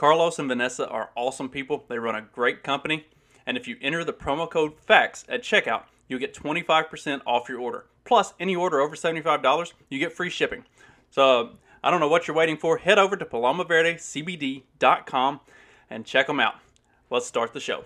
Carlos and Vanessa are awesome people. They run a great company. And if you enter the promo code FACTS at checkout, you'll get 25% off your order. Plus, any order over $75, you get free shipping. So, I don't know what you're waiting for. Head over to palomaverdecbd.com and check them out. Let's start the show.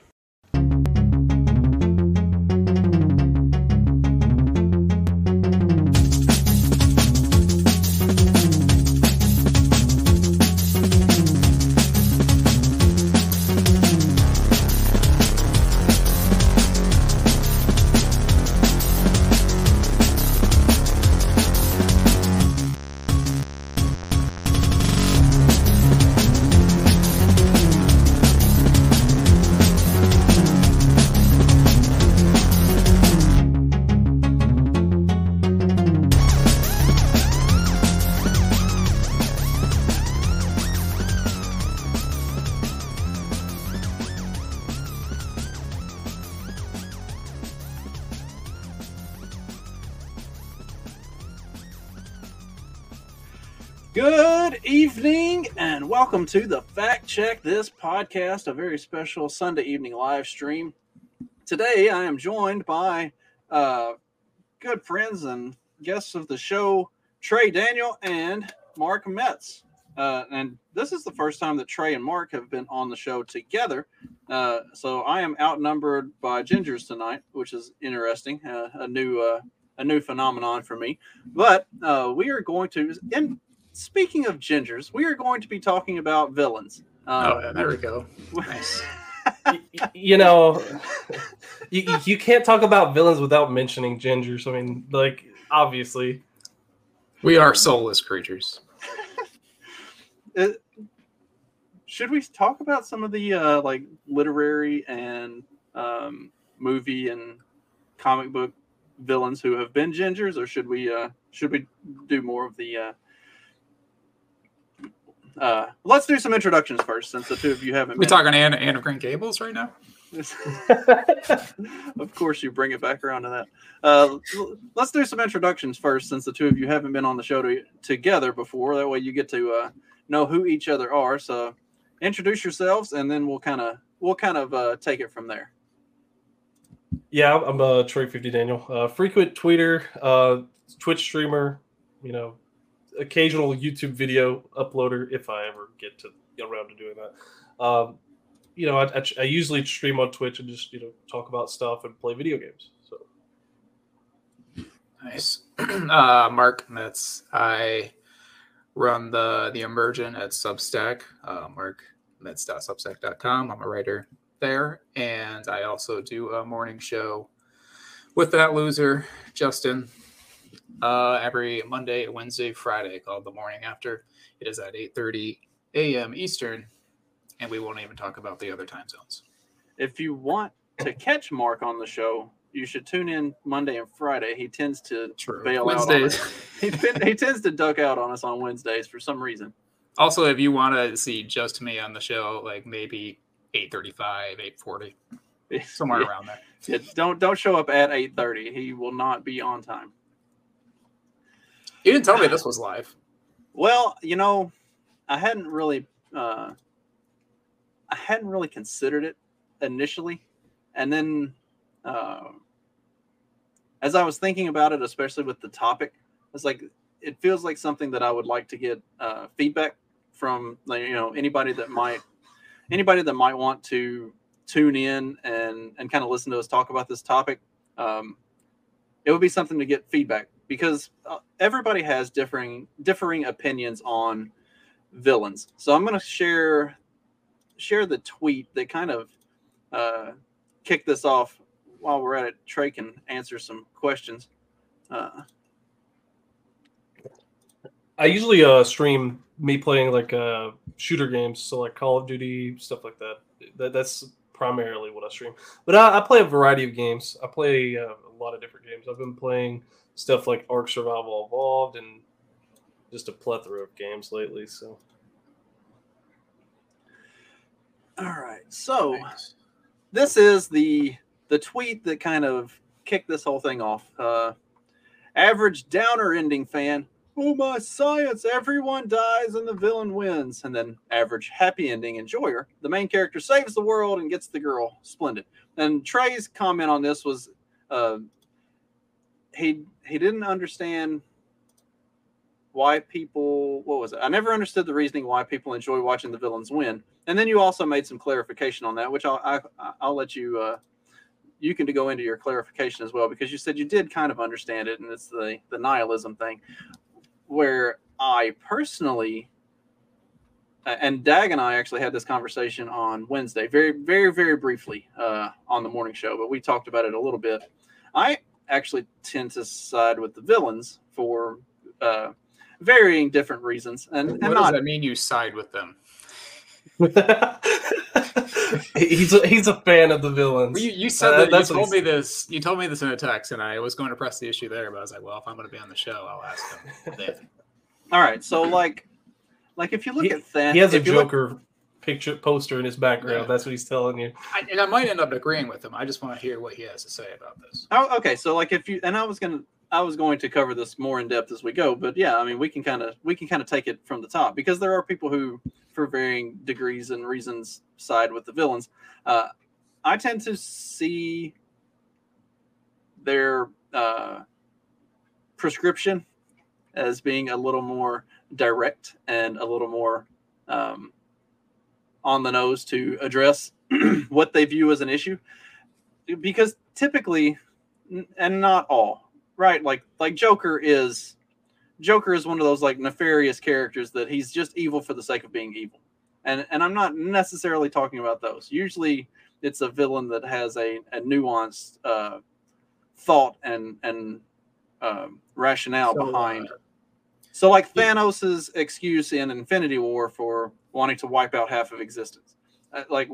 Welcome to the Fact Check This podcast, a very special Sunday evening live stream. Today I am joined by uh, good friends and guests of the show, Trey Daniel and Mark Metz. Uh, and this is the first time that Trey and Mark have been on the show together. Uh, so I am outnumbered by gingers tonight, which is interesting, uh, a new uh, a new phenomenon for me. But uh, we are going to, in speaking of gingers, we are going to be talking about villains. Oh, Uh, yeah, there we go. Nice. Y- you know, you, you can't talk about villains without mentioning gingers. I mean, like obviously, We are soulless creatures. uh, should we talk about some of the uh, like literary and um, movie and comic book villains who have been gingers, or should we uh, should we do more of the? Uh, uh, let's do some introductions first, since the two of you haven't. we been- talking Anne, Anne of Green Gables right now? of course, you bring it back around to that. Uh, let's do some introductions first, since the two of you haven't been on the show to, together before. That way, you get to uh, know who each other are. So, introduce yourselves, and then we'll kind of we'll kind of uh, take it from there. yeah, I'm uh, Troy Fifty Daniel, uh, frequent tweeter, uh, Twitch streamer, you know, occasional YouTube video uploader if I ever get to around to doing that. Um, you know, I, I, I usually stream on Twitch and just you know talk about stuff and play video games. So Nice. uh, Mark Metz. I run the the Emergent at Substack. Uh, MarkMetz.substack.com. I'm a writer there, and I also do a morning show with that loser Justin uh, every Monday, Wednesday, Friday called the morning after. It is at 8:30 a.m. Eastern, and we won't even talk about the other time zones. If you want to catch Mark on the show, you should tune in Monday and Friday. He tends to True. bail out. On Wednesdays. us. He, he tends to duck out on us on Wednesdays for some reason. Also, if you want to see just me on the show, like maybe 8:35, 8:40, somewhere Yeah. around there. Yeah, don't don't show up at eight thirty. He will not be on time. You didn't tell me this was live. Well, you know, I hadn't really uh, I hadn't really considered it initially, and then uh, as I was thinking about it, especially with the topic, it's like it feels like something that I would like to get uh, feedback from, like, you know, anybody that might anybody that might want to tune in and and kind of listen to us talk about this topic. Um, it would be something to get feedback because uh, everybody has differing differing opinions on villains. So I'm going to share share the tweet that kind of uh, kicked this off. While we're at it, Trey can answer some questions. Uh, I usually uh, stream me playing like uh, shooter games, so like Call of Duty stuff like that. that. That's primarily what I stream. But I, I play a variety of games. I play uh, a lot of different games. I've been playing stuff like Ark Survival Evolved and just a plethora of games lately. So All right. So this is the the tweet that kind of kicked this whole thing off. Uh, average downer ending fan. Oh my science! Everyone dies and the villain wins. And then average happy ending enjoyer. The main character saves the world and gets the girl. Splendid. And Trey's comment on this was, uh, he he didn't understand why people. What was it? I never understood the reasoning why people enjoy watching the villains win. And then you also made some clarification on that, which I'll I, I'll let you uh, you can go into your clarification as well because you said you did kind of understand it, and it's the the nihilism thing, where I personally and Dag and I actually had this conversation on Wednesday, very very very briefly uh, on the morning show, but we talked about it a little bit. I actually tend to side with the villains for uh, varying different reasons, and, and what not does that mean? You side with them? he's a, he's a fan of the villains. Well, you, you said Uh, that. that's You told me he's- this. You told me this in a text, and I was going to press the issue there, but I was like, well, if I'm going to be on the show, I'll ask him. all right. So like like if you look He- at that, he has a if you look- Joker picture poster in his background. Yeah. That's what he's telling you. I, and I might end up agreeing with him. I just want to hear what he has to say about this. Oh, okay. So like if you and I was gonna I was going to cover this more in depth as we go, but yeah, I mean we can kind of we can kind of take it from the top because there are people who, for varying degrees and reasons, side with the villains. Uh, I tend to see their uh, prescription as being a little more direct and a little more um, on the nose to address what they view as an issue. Because typically and not all right? Like like joker is joker is one of those like nefarious characters that he's just evil for the sake of being evil. And and i'm not necessarily talking about those. Usually it's a villain that has a, a nuanced uh, thought and and um, rationale So, behind. Uh, so like thanos's excuse in infinity war for wanting to wipe out half of existence Uh, like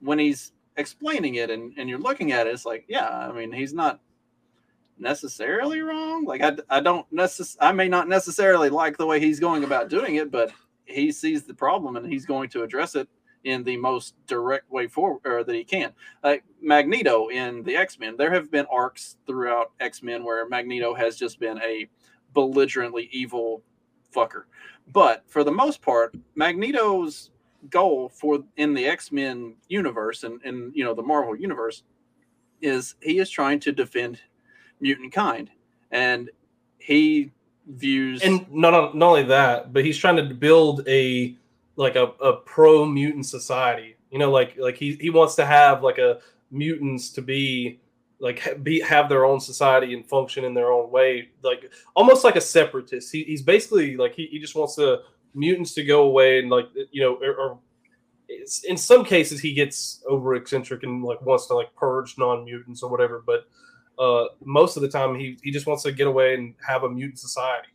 when he's explaining it and, and you're looking at it, it's like, yeah, I mean, he's not necessarily wrong. Like, I, I don't necess- I may not necessarily like the way he's going about doing it, but he sees the problem and he's going to address it in the most direct way forward or that he can. Like Magneto in the X Men, there have been arcs throughout X Men where Magneto has just been a belligerently evil fucker. But for the most part, Magneto's goal for in the X-Men universe and, and you know the Marvel universe is he is trying to defend mutant kind. And he views and not not only that, but he's trying to build a like a, a pro mutant society. You know, like like he he wants to have like a mutants to be like be have their own society and function in their own way, like almost like a separatist. He, he's basically like he, he just wants the mutants to go away and like you know or, or it's, in some cases he gets over eccentric and like wants to like purge non mutants or whatever, but uh, most of the time he, he just wants to get away and have a mutant society.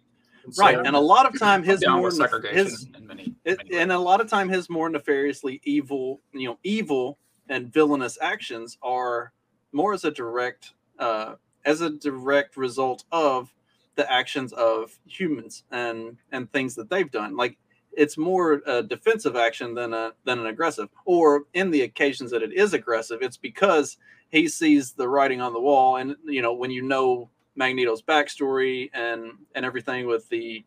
And so- right. And a lot of time his more segregation his in many, it, many and a lot of time his more nefariously evil you know evil and villainous actions are more as a direct uh as a direct result of the actions of humans and and things that they've done. Like it's more a defensive action than a than an aggressive. Or in the occasions that it is aggressive it's because he sees the writing on the wall and you know when you know magneto's backstory and and everything with the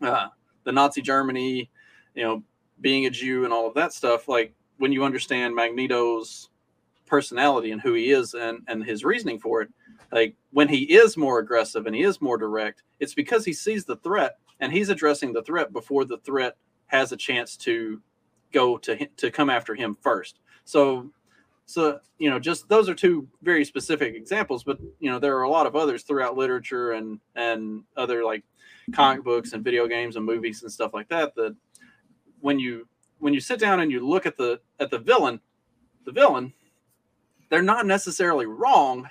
uh the nazi germany you know, being a Jew and all of that stuff, like when you understand Magneto's personality and who he is and, and his reasoning for it, like when he is more aggressive and he is more direct, it's because he sees the threat and he's addressing the threat before the threat has a chance to go to to come after him first. So so you know just those are two very specific examples but you know there are a lot of others throughout literature and and other like comic books and video games and movies and stuff like that that when you when you sit down and you look at the at the villain the villain they're not necessarily wrong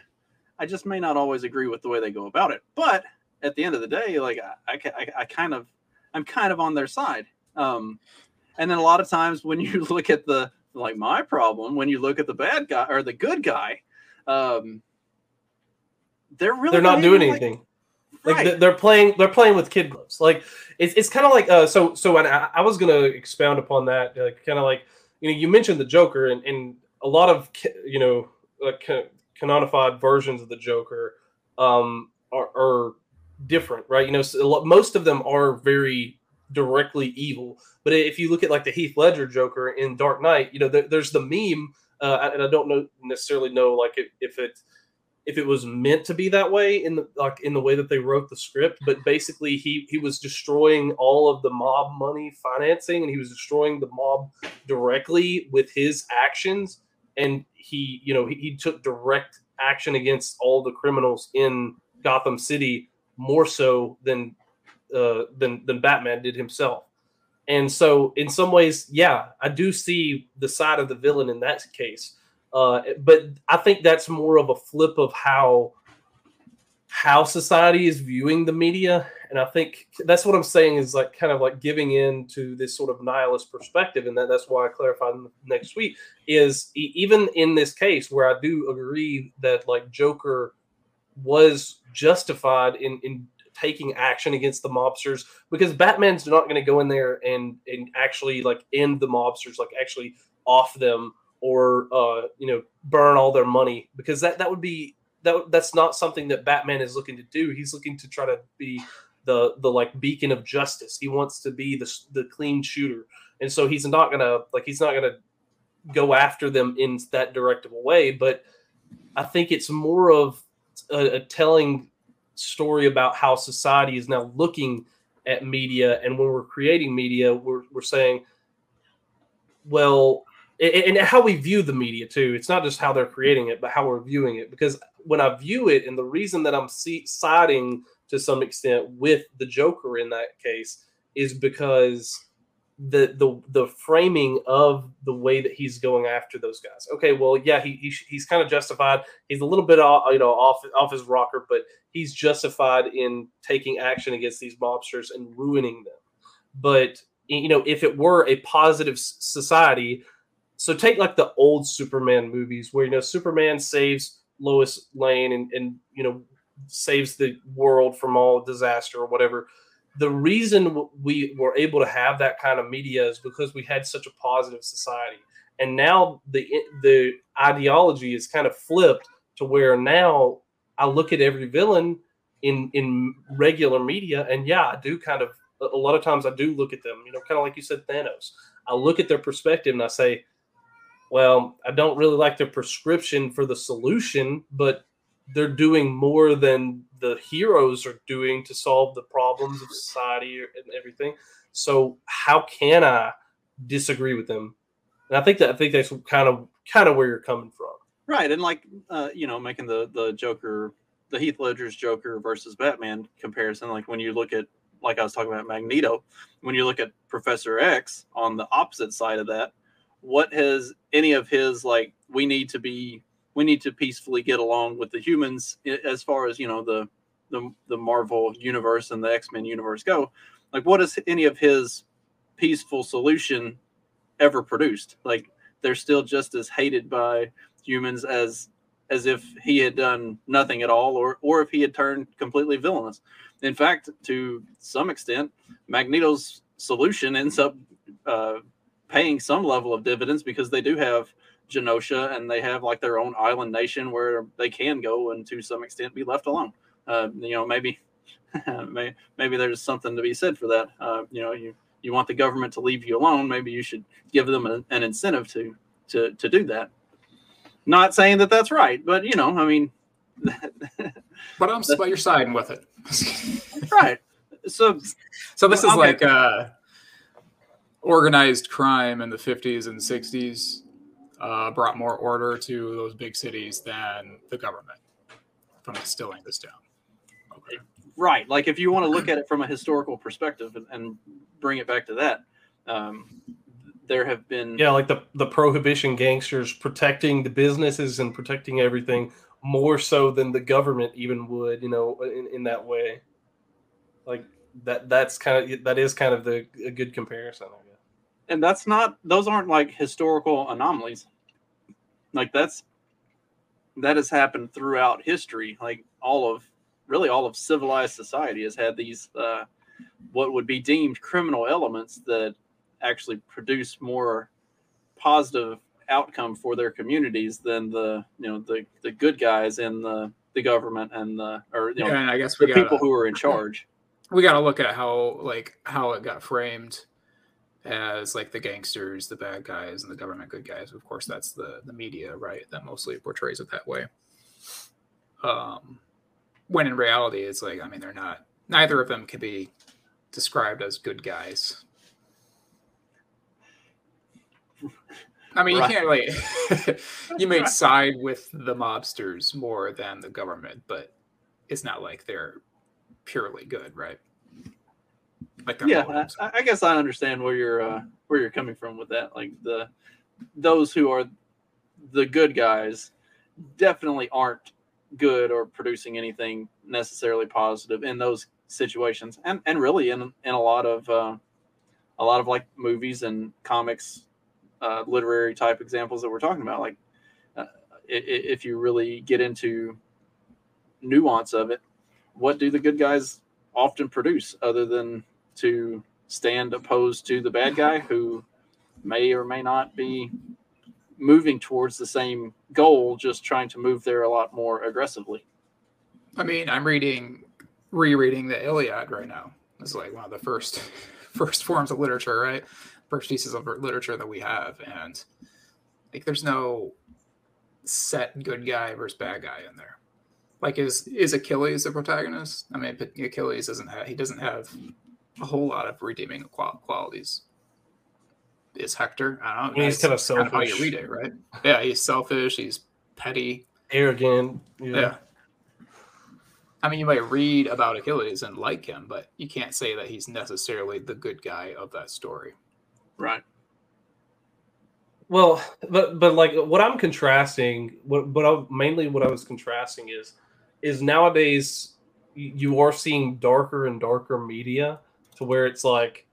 i just may not always agree with the way they go about it but at the end of the day like i i, I, kind of i'm kind of on their side um and then a lot of times when you look at the like my problem when you look at the bad guy or the good guy. Um, they're really they're not doing like- anything. Like right. they- they're playing, they're playing with kid gloves. Like it's, it's kind of like uh, so so. And I, I was gonna expound upon that, like kind of like you know you mentioned the Joker and, and a lot of you know like ca- canonified versions of the Joker um, are, are different, right? You know, so lot- most of them are very directly evil. But if you look at like the Heath Ledger Joker in Dark Knight, you know, there, there's the meme, uh, and I don't know necessarily know like if, if it if it was meant to be that way in the like in the way that they wrote the script, but basically he he was destroying all of the mob money financing, and he was destroying the mob directly with his actions, and he you know he, he took direct action against all the criminals in Gotham City more so than uh, than than Batman did himself. And so, in some ways, yeah, I do see the side of the villain in that case. Uh, but I think that's more of a flip of how how society is viewing the media, and I think that's what I'm saying is like kind of like giving in to this sort of nihilist perspective, and that that's why I clarified next week is even in this case where I do agree that like Joker was justified in in taking action against the mobsters because Batman's not going to go in there and and actually like end the mobsters, like actually off them or uh, you know burn all their money because that that would be that that's not something that Batman is looking to do. He's looking to try to be the the like beacon of justice. He wants to be the the clean shooter, and so he's not gonna like he's not gonna go after them in that direct of a way. But I think it's more of a, a telling story about how society is now looking at media, and when we're creating media, we're we're saying, well, a- and how we view the media too. It's not just how they're creating it, but how we're viewing it. Because when I view it, and the reason that I'm see- siding to some extent with the Joker in that case is because the the the framing of the way that he's going after those guys. Okay, well, yeah, he, he he's kind of justified. He's a little bit off, you know off off his rocker, but he's justified in taking action against these mobsters and ruining them. But you know, if it were a positive society, so take like the old Superman movies where you know Superman saves Lois Lane and and you know saves the world from all disaster or whatever. The reason we were able to have that kind of media is because we had such a positive society, and now the the ideology is kind of flipped to where now I look at every villain in in regular media, and yeah, I do kind of a lot of times I do look at them, you know, kind of like you said, Thanos. I look at their perspective and I say, well, I don't really like their prescription for the solution, but they're doing more than the heroes are doing to solve the problems of society and everything. So how can I disagree with them? And I think that I think that's kind of kind of where you're coming from. right and like uh you know making the the joker the heath ledger's joker versus batman comparison like when you look at like i was talking about magneto when you look at professor x on the opposite side of that what has any of his like we need to be we need to peacefully get along with the humans as far as you know the the, the marvel universe and the x-men universe go. Like what has any of his peaceful solution ever produced? Like they're still just as hated by humans as as if he had done nothing at all or or if he had turned completely villainous. In fact to some extent magneto's solution ends up uh, paying some level of dividends because they do have genosha and they have like their own island nation where they can go and to some extent be left alone. Uh, you know maybe may- maybe there's something to be said for that. Uh, you know you you want the government to leave you alone maybe you should give them a, an incentive to to to do that. Not saying that that's right but you know i mean But I'm but you're siding with it. right. So so this is Okay. like uh, organized crime in the 50s and 60s uh, brought more order to those big cities than the government. If I'm distilling this down. Okay. right like if you want to look at it from a historical perspective and, and bring it back to that um, there have been Yeah, like the the prohibition gangsters protecting the businesses and protecting everything more so than the government even would, you know, in, in that way. Like that that's kind of that is kind of the a good comparison, I guess. and that's not those aren't like historical anomalies. Like that's that has happened throughout history. Like all of really all of civilized society has had these uh, what would be deemed criminal elements that actually produce more positive outcome for their communities than the you know the the good guys in the the government and the or you know and I guess the we got people who are in charge. we got to look at how like how it got framed as like the gangsters, the bad guys, and the government good guys. Of course, that's the the media, right? That mostly portrays it that way. Um, when in reality, it's like I mean, they're not. Neither of them can be described as good guys. I mean, Right. you can't like you may side with the mobsters more than the government, but it's not like they're purely good, right? Like yeah. I, I guess I understand where you're uh, where you're coming from with that. Like the those who are the good guys definitely aren't good or producing anything necessarily positive in those situations, and and really in in a lot of uh, a lot of like movies and comics, uh, literary type examples that we're talking about. Like uh, if you really get into nuance of it, what do the good guys often produce other than to stand opposed to the bad guy who may or may not be moving towards the same goal, just trying to move there a lot more aggressively. I mean, I'm reading, rereading the Iliad right now. It's like one of the first, first forms of literature, right? First pieces of literature that we have, and like, there's no set good guy versus bad guy in there. Like, is is Achilles the protagonist? I mean, Achilles doesn't have he doesn't have a whole lot of redeeming qualities. Is Hector? I don't know. He's kinda kind of how you selfish. read it, right? Yeah, he's selfish. He's petty. Arrogant. You know. Yeah. I mean, you might read about Achilles and like him, but you can't say that he's necessarily the good guy of that story. Right. Well, but but like what I'm contrasting, what but I, mainly what I was contrasting is is nowadays you are seeing darker and darker media to where it's like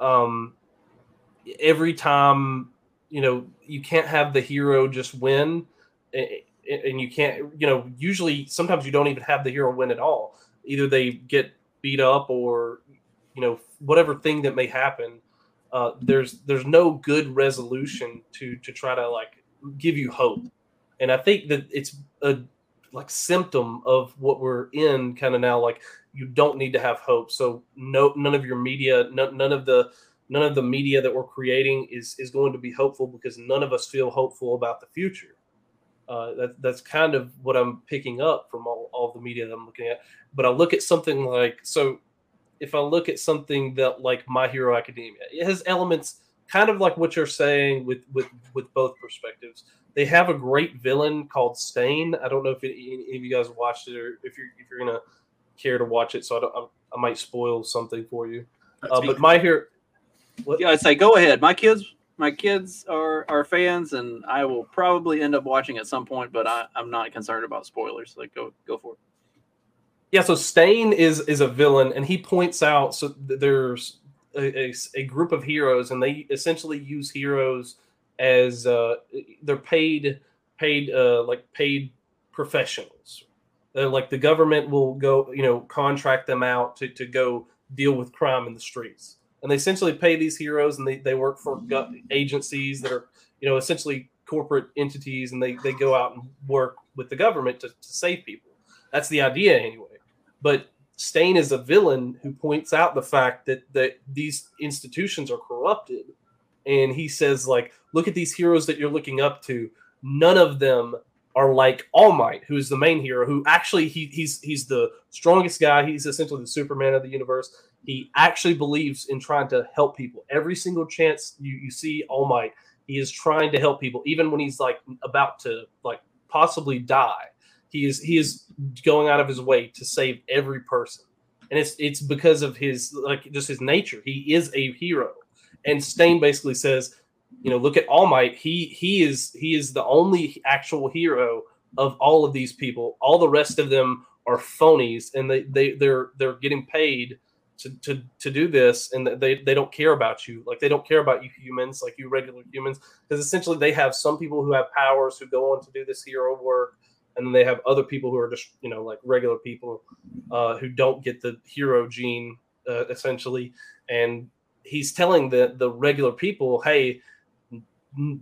um every time you know you can't have the hero just win and you can't you know usually sometimes you don't even have the hero win at all. Either they get beat up or you know whatever thing that may happen uh, there's there's no good resolution to to try to like give you hope. And i think that it's a like symptom of what we're in kind of now like you don't need to have hope. So no none of your media none, none of the none of the media that we're creating is is going to be hopeful because none of us feel hopeful about the future. Uh, that, that's kind of what i'm picking up from all, all the media that i'm looking at. But i look at something like so if I look at something that like My Hero Academia, it has elements kind of like what you're saying with with with both perspectives. They have a great villain called Stain. I don't know if any any of you guys watched it or if you're if you're gonna care to watch it. So I don't, I, I might spoil something for you. Uh, but My Hero, what, Yeah, I'd say go ahead. My kids, my kids are are fans, and I will probably end up watching at some point. But I, I'm not concerned about spoilers. Like go go for it. yeah. So Stain is is a villain, and he points out so there's a, a, a group of heroes, and they essentially use heroes as uh, they're paid paid uh, like paid professionals. Uh, like the government will go, you know, contract them out to, to go deal with crime in the streets, and they essentially pay these heroes, and they, they work for agencies that are, you know, essentially corporate entities, and they they go out and work with the government to, to save people. That's the idea anyway. But Stain is a villain who points out the fact that that these institutions are corrupted, and he says like, look at these heroes that you're looking up to. None of them are like All Might, who is the main hero, who actually he, he's he's the strongest guy. He's essentially the Superman of the universe. He actually believes in trying to help people. Every single chance you, you see All Might, he is trying to help people, even when he's like about to like possibly die. He is he is going out of his way to save every person, and it's it's because of his like just his nature. He is a hero, and Stain basically says, you know, look at All Might. He he is he is the only actual hero of all of these people. All the rest of them are phonies, and they they they're they're getting paid to, to to do this and they they don't care about you like they don't care about you humans like you regular humans because essentially they have some people who have powers who go on to do this hero work and then they have other people who are just you know like regular people uh, who don't get the hero gene uh, essentially. And he's telling the the regular people hey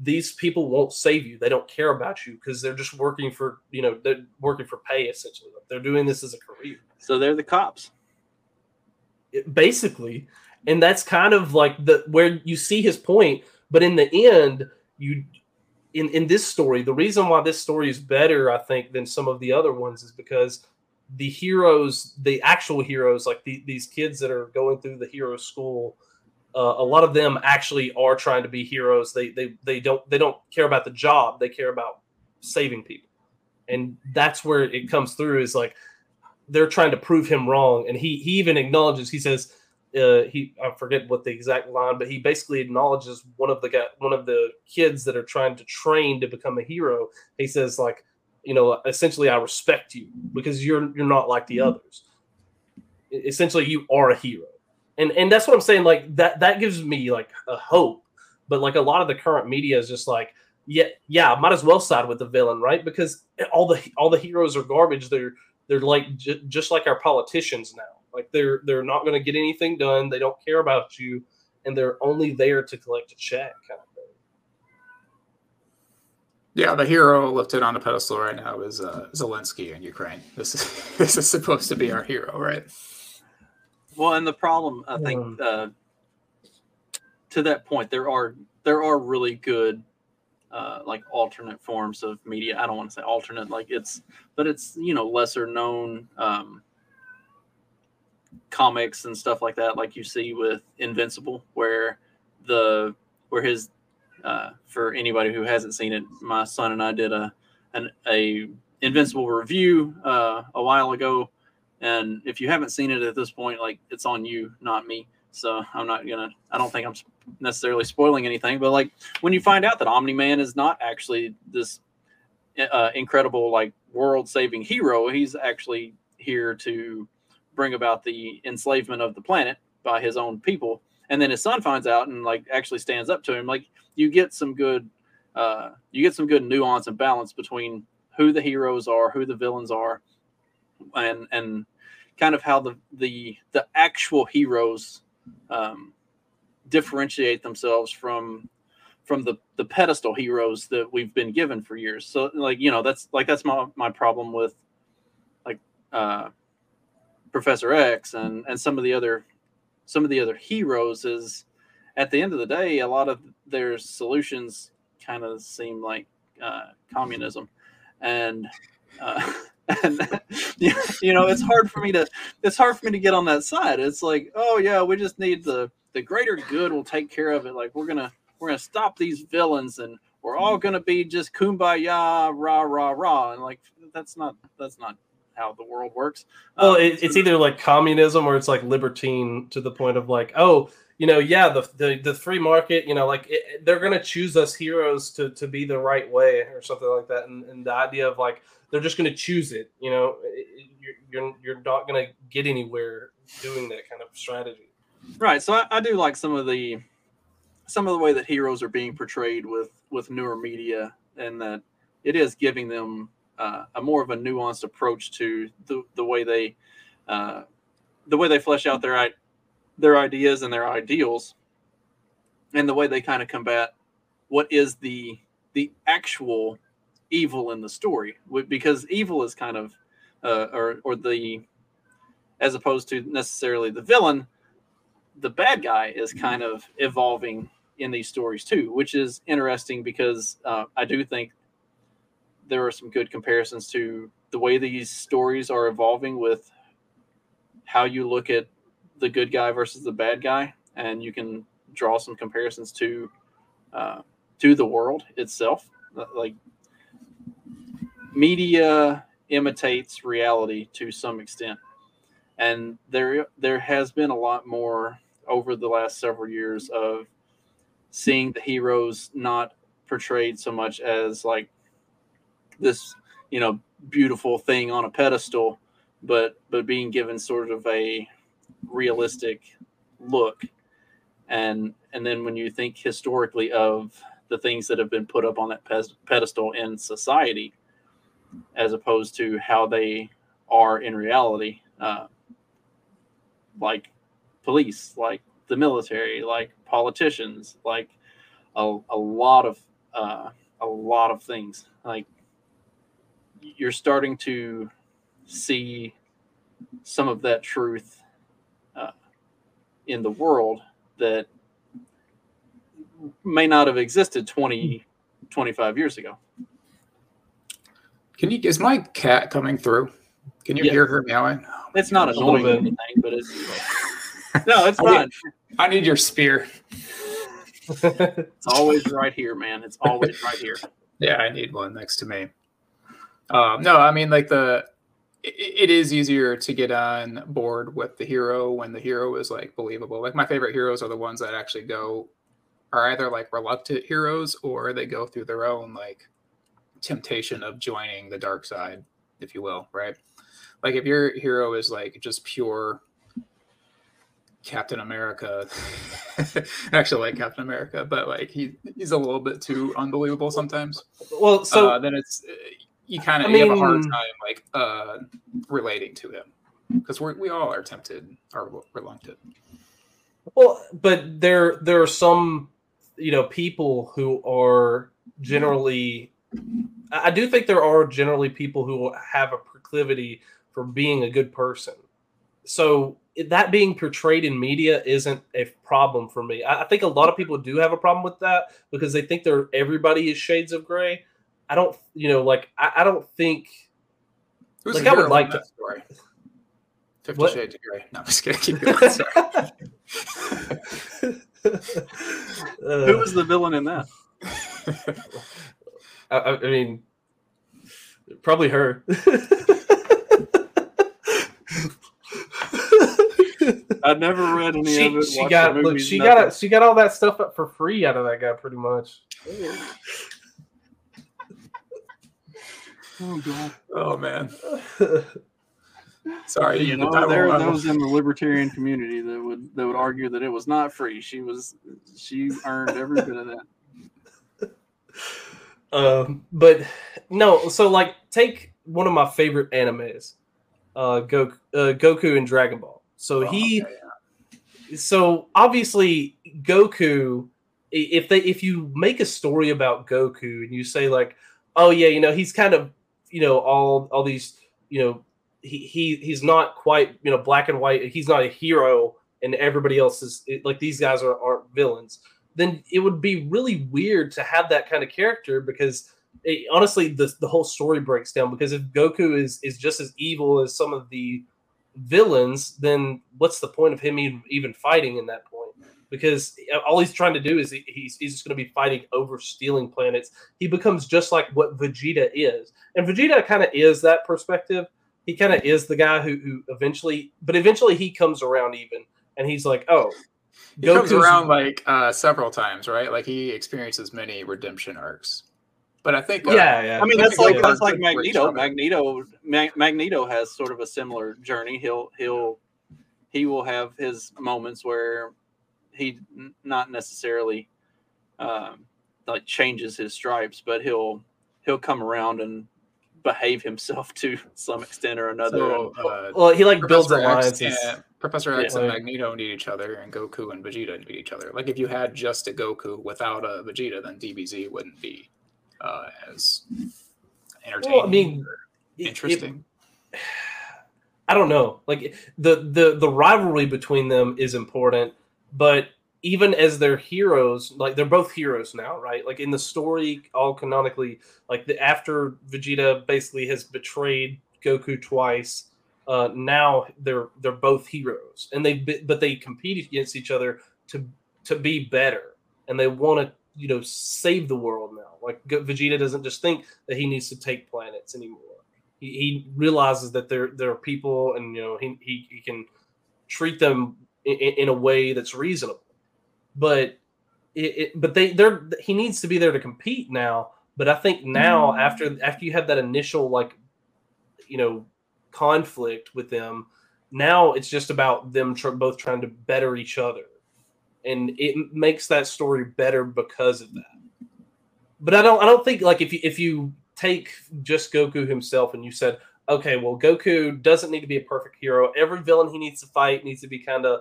these people won't save you. They don't care about you because they're just working for you know they're working for pay essentially. They're doing this as a career. So they're the cops. basically. And that's kind of like the where you see his point but in the end you in in this story the reason why this story is better i think than some of the other ones is because the heroes the actual heroes like the, these kids that are going through the hero school uh, a lot of them actually are trying to be heroes. They they they don't they don't care about the job. They care about saving people. And that's where it comes through is like they're trying to prove him wrong. And he he even acknowledges he says uh, he I forget what the exact line, but he basically acknowledges one of the guy, one of the kids that are trying to train to become a hero. He says like, you know, essentially I respect you because you're you're not like the others. Essentially, you are a hero, and and that's what I'm saying. Like that that gives me like a hope. But like a lot of the current media is just like, yeah, yeah, might as well side with the villain, right? Because all the all the heroes are garbage. They're they're like j- just like our politicians now. Like they're they're not going to get anything done. They don't care about you, and they're only there to collect a check, kind of thing. Yeah, the hero lifted on a pedestal right now is uh, Zelensky in Ukraine. This is this is supposed to be our hero, right? Well, and the problem, I think, uh, to that point, there are there are really good, uh, like alternate forms of media. I don't want to say alternate, like it's, but it's you know lesser known um, comics and stuff like that, like you see with Invincible, where the where his uh, for anybody who hasn't seen it, my son and I did a an a Invincible review uh, a while ago and if you haven't seen it at this point, like it's on you, not me. So I'm not gonna. I don't think I'm necessarily spoiling anything. But like when you find out that Omni Man is not actually this uh, incredible like world-saving hero, he's actually here to bring about the enslavement of the planet by his own people. And then his son finds out and like actually stands up to him. Like you get some good, uh, you get some good nuance and balance between who the heroes are, who the villains are, and and kind of how the the the actual heroes um, differentiate themselves from from the the pedestal heroes that we've been given for years. So like you know that's like that's my my problem with like uh, Professor X and and some of the other some of the other heroes is at the end of the day a lot of their solutions kind of seem like uh, communism. And uh, and you know it's hard for me to it's hard for me to get on that side. It's like oh yeah we just need the the greater good will take care of it. Like we're gonna we're gonna stop these villains and we're all gonna be just kumbaya rah rah rah. And like that's not that's not how the world works. Well, Um, it, it's either like communism or it's like libertine to the point of like, oh, you know, yeah, the the, the free market, you know, like it, they're gonna choose us heroes to to be the right way or something like that, and, and the idea of like they're just gonna choose it, you know, it- it- you're you're, you're not gonna get anywhere doing that kind of strategy. right. So I, I do like some of the some of the way that heroes are being portrayed with with newer media and that it is giving them uh, a more of a nuanced approach to the, the way they uh, the way they flesh out their their ideas and their ideals and the way they kind of combat what is the the actual evil in the story. Because evil is kind of uh, or or the as opposed to necessarily the villain the bad guy is kind of evolving in these stories too, which is interesting because uh, I do think there are some good comparisons to the way these stories are evolving with how you look at the good guy versus the bad guy, and you can draw some comparisons to uh, to the world itself. Like media imitates reality to some extent and there there has been a lot more over the last several years of seeing the heroes not portrayed so much as like this you know beautiful thing on a pedestal but but being given sort of a realistic look. And and then when you think historically of the things that have been put up on that pedestal in society as opposed to how they are in reality uh, like police like the military like politicians like a, a lot of uh, a lot of things. Like you're starting to see some of that truth uh, in the world that may not have existed 20 25 years ago Can you? Is my cat coming through? Can you Yeah. hear her meowing? it's not A little annoying or bit. anything but it's no it's I need- not I need your spear. it's always right here man it's always right here Yeah, I need one next to me. Um, no, I mean like the it, it is easier to get on board with the hero when the hero is like believable. Like my favorite heroes are the ones that actually go are either like reluctant heroes or they go through their own like temptation of joining the dark side, if you will, right? Like if your hero is like just pure Captain America, actually like Captain America, but like he he's a little bit too unbelievable sometimes well, so uh, then it's you kind of I you have a hard time like uh relating to him because we we all are tempted or reluctant. Well, but there there are some you know people who are generally I I do think there are generally people who have a proclivity for being a good person. So that being portrayed in media isn't a problem for me. I I think a lot of people do have a problem with that because they think they're everybody is shades of gray. I don't, you know, like I, I don't think Who's Like, I would like in that story? Fifty What? Shades of Grey. No, I'm just kidding. Keep going. Sorry. Uh, who was the villain in that I, I I mean, probably her. i've never read any she, of it she got look, she nothing. got she got all that stuff up for free out of that guy, pretty much. Oh god oh man, sorry. you know there are those in the libertarian community that would that would argue that it was not free she was she earned every bit of that um, but no, so like take one of my favorite animes, uh, Goku, uh, Goku and Dragon Ball. So Oh, he, okay, so obviously Goku, if they if you make a story about Goku and you say like, oh yeah, you know he's kind of you know all all these you know he, he he's not quite you know black and white. He's not a hero, and everybody else is like these guys are aren't villains. Then it would be really weird to have that kind of character because it, honestly, the the whole story breaks down. Because if Goku is is just as evil as some of the villains, then what's the point of him even, even fighting in that point? Because all he's trying to do is he, he's, he's just going to be fighting over stealing planets. He becomes just like what Vegeta is. And Vegeta kind of is that perspective. He kind of is the guy who, who eventually, but eventually he comes around even. And he's like, oh, He comes around like uh, several times, right? Like he experiences many redemption arcs. But I think uh, yeah, yeah. I mean, that's like that's like Magneto. Magneto, Mag- Magneto has sort of a similar journey. He'll he'll he will have his moments where he not necessarily um, like changes his stripes, but he'll he'll come around and behave himself to some extent or another. So, uh, well, he like builds Professor X alliances. and Professor X Yeah. and Magneto need each other, and Goku and Vegeta need each other. Like if you had just a Goku without a Vegeta, then DBZ wouldn't be uh, as entertaining. Well, I mean, or it- it- interesting. I don't know. Like the the the rivalry between them is important, but even as their heroes, like they're both heroes now, right? Like in the story, all canonically, like the after Vegeta basically has betrayed Goku twice, uh, now they're they're both heroes, and they but they compete against each other to to be better, and they want to you know save the world now. Like Vegeta doesn't just think that he needs to take planets anymore he, he realizes that there there are people and you know he he, he can treat them in, in a way that's reasonable. But it, it but they they're he needs to be there to compete now. But i think now mm-hmm. after after you have that initial like you know conflict with them now it's just about them tr- both trying to better each other, and it makes that story better because of that. But I don't I don't think like if you if you take just Goku himself and you said, okay, well Goku doesn't need to be a perfect hero. Every villain he needs to fight needs to be kind of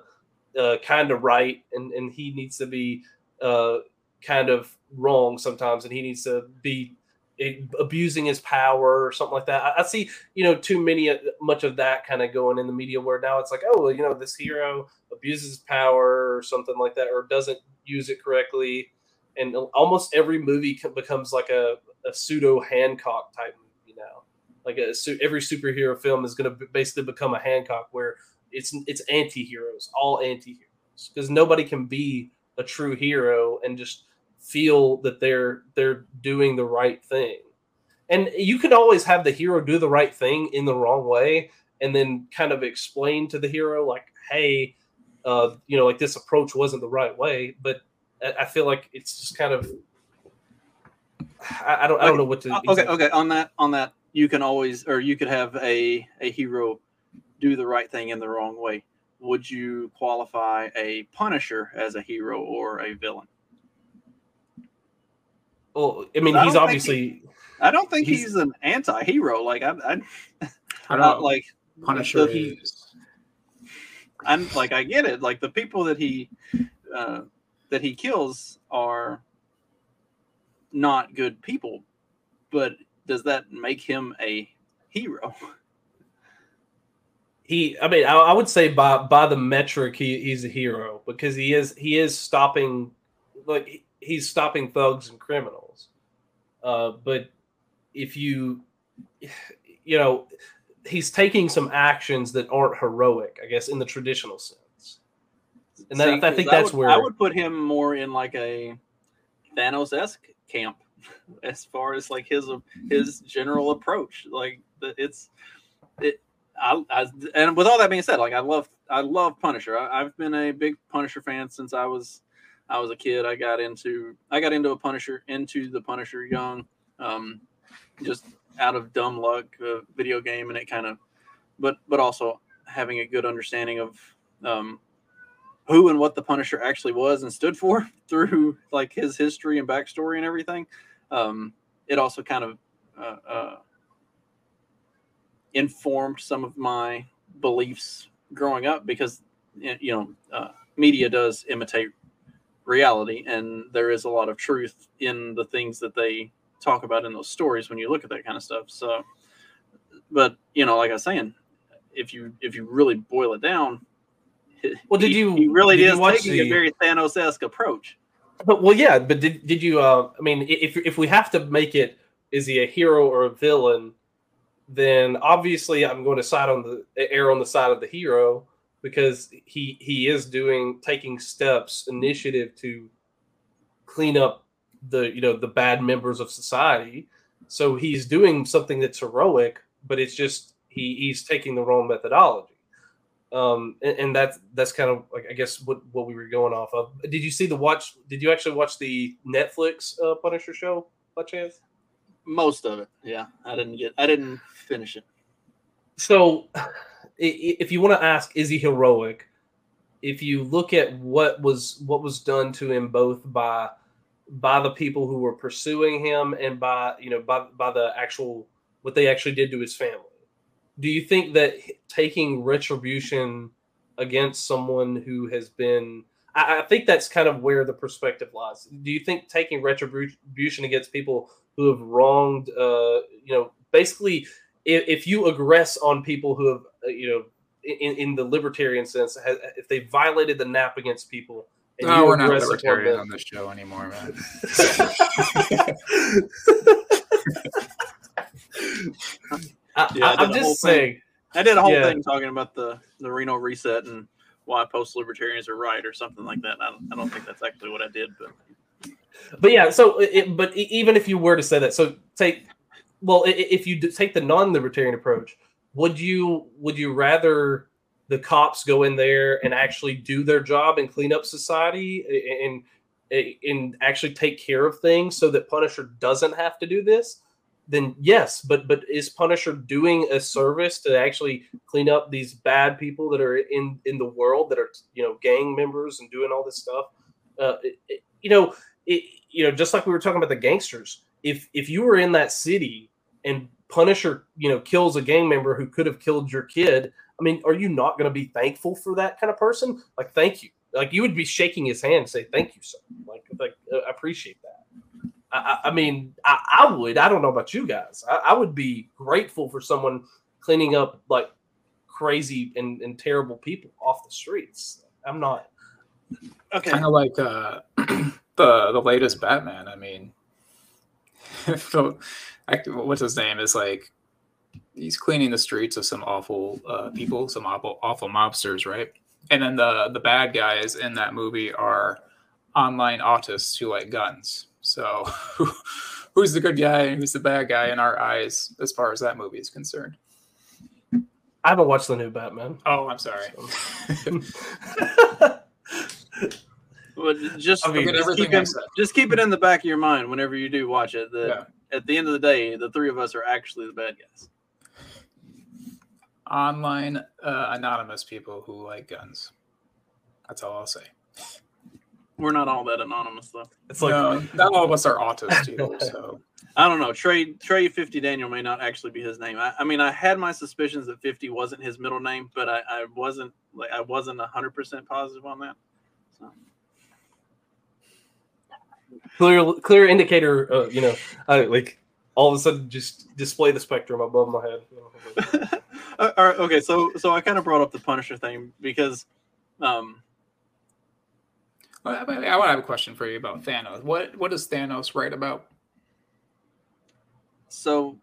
uh, kind of right, and and he needs to be uh, kind of wrong sometimes, and he needs to be abusing his power or something like that. I, I see, you know, too many uh, much of that kind of going in the media where now it's like, oh, well, you know, this hero abuses power or something like that, or doesn't use it correctly, and almost every movie becomes like a, a pseudo Hancock type. Like a, every superhero film is going to basically become a Hancock where it's it's anti-heroes, all anti-heroes, because nobody can be a true hero and just feel that they're they're doing the right thing. And you can always have the hero do the right thing in the wrong way and then kind of explain to the hero like, hey, uh, you know, like this approach wasn't the right way. But I, feel like it's just kind of I, I don't I don't know what to okay, exactly. okay. On that on that you can always or you could have a a hero do the right thing in the wrong way. Would you qualify a Punisher as a hero or a villain? Well, I mean, I he's obviously. He, I don't think he's, he's, an anti-hero. Like I, I, I don't like Punisher. He, I'm like I get it. Like the people that he uh, that he kills are not good people, but does that make him a hero? He, I mean, I, I would say by by the metric, he, he's a hero because he is he is stopping like he's stopping thugs and criminals. Uh, but if you, you know, he's taking some actions that aren't heroic, I guess, in the traditional sense. And that, See, I think that's I would, where I would put him more in like a Thanos esque camp, as far as like his his general approach. Like it's it. I, I, and with all that being said, like I love I love Punisher. I, I've been a big Punisher fan since I was I was a kid. I got into I got into a Punisher into the Punisher young, um, just out of dumb luck, a video game, and it kind of, but but also having a good understanding of um, who and what the Punisher actually was and stood for through like his history and backstory and everything. Um, it also kind of uh, uh, informed some of my beliefs growing up because you know uh, media does imitate reality and there is a lot of truth in the things that they talk about in those stories when you look at that kind of stuff. So but you know like i was saying if you if you really boil it down well did you he really is taking the... a very thanos-esque approach but well yeah but did, did you uh i mean if if we have to make it is he a hero or a villain then obviously i'm going to side on the err on the side of the hero because he he is doing taking steps initiative to clean up the you know the bad members of society. So he's doing something that's heroic but it's just he he's taking the wrong methodology um and, and that's that's kind of like i guess what what we were going off of. Did you see the watch did you actually watch the netflix uh, punisher show by chance? Most of it yeah. I didn't get i didn't finish it. So if you want to ask, is he heroic? If you look at what was what was done to him both by by the people who were pursuing him and by you know by by the actual what they actually did to his family, do you think that taking retribution against someone who has been I, I think that's kind of where the perspective lies. Do you think taking retribution against people who have wronged, uh, you know, basically if, if you aggress on people who have, uh, you know, in, in the libertarian sense, if they violated the NAP against people, and no, we're not libertarian on this show anymore, man. Yeah, I am just saying. I did a whole yeah. thing talking about the the Reno reset and why post libertarians are right or something like that. I don't, I don't think that's actually what I did, but but yeah. So, it, but even if you were to say that, so take well, if you take the non-libertarian approach, would you would you rather the cops go in there and actually do their job and clean up society and and actually take care of things so that Punisher doesn't have to do this, then yes. But but is Punisher doing a service to actually clean up these bad people that are in in the world that are you know gang members and doing all this stuff? Uh, it, it, you know, it, you know, just like we were talking about the gangsters. If if you were in that city and Punisher, you know, kills a gang member who could have killed your kid, I mean, are you not going to be thankful for that kind of person? Like, thank you. Like, you would be shaking his hand and say, "Thank you, sir." Like, like I appreciate that. I, I mean, I, I, would. I don't know about you guys. I, I, would be grateful for someone cleaning up like crazy and, and terrible people off the streets. I'm not. Okay. Kind of like uh, the the latest Batman. I mean, what's his name is like he's cleaning the streets of some awful uh, people, some awful awful mobsters, right? And then the the bad guys in that movie are online autists who like guns. So who's the good guy and who's the bad guy in our eyes as far as that movie is concerned? I haven't watched the new Batman. Oh, I'm sorry. well, just, I mean, just, keep it, just keep it in the back of your mind whenever you do watch it. That yeah. at the end of the day, the three of us are actually the bad guys online uh, anonymous people who like guns. That's all I'll say. We're not all that anonymous though. It's like no, not all of us are autists either. So I don't know. Trey Trey Fifty Daniel may not actually be his name. I, I mean, I had my suspicions that Fifty wasn't his middle name, but I, I wasn't like I wasn't hundred percent positive on that. So. Clear clear indicator. Uh, you know, I, like all of a sudden just display the spectrum above my head. Uh, all right, okay, so so I kind of brought up the Punisher thing because, um, well, I, I want to have a question for you about Thanos. What what does Thanos write about? So,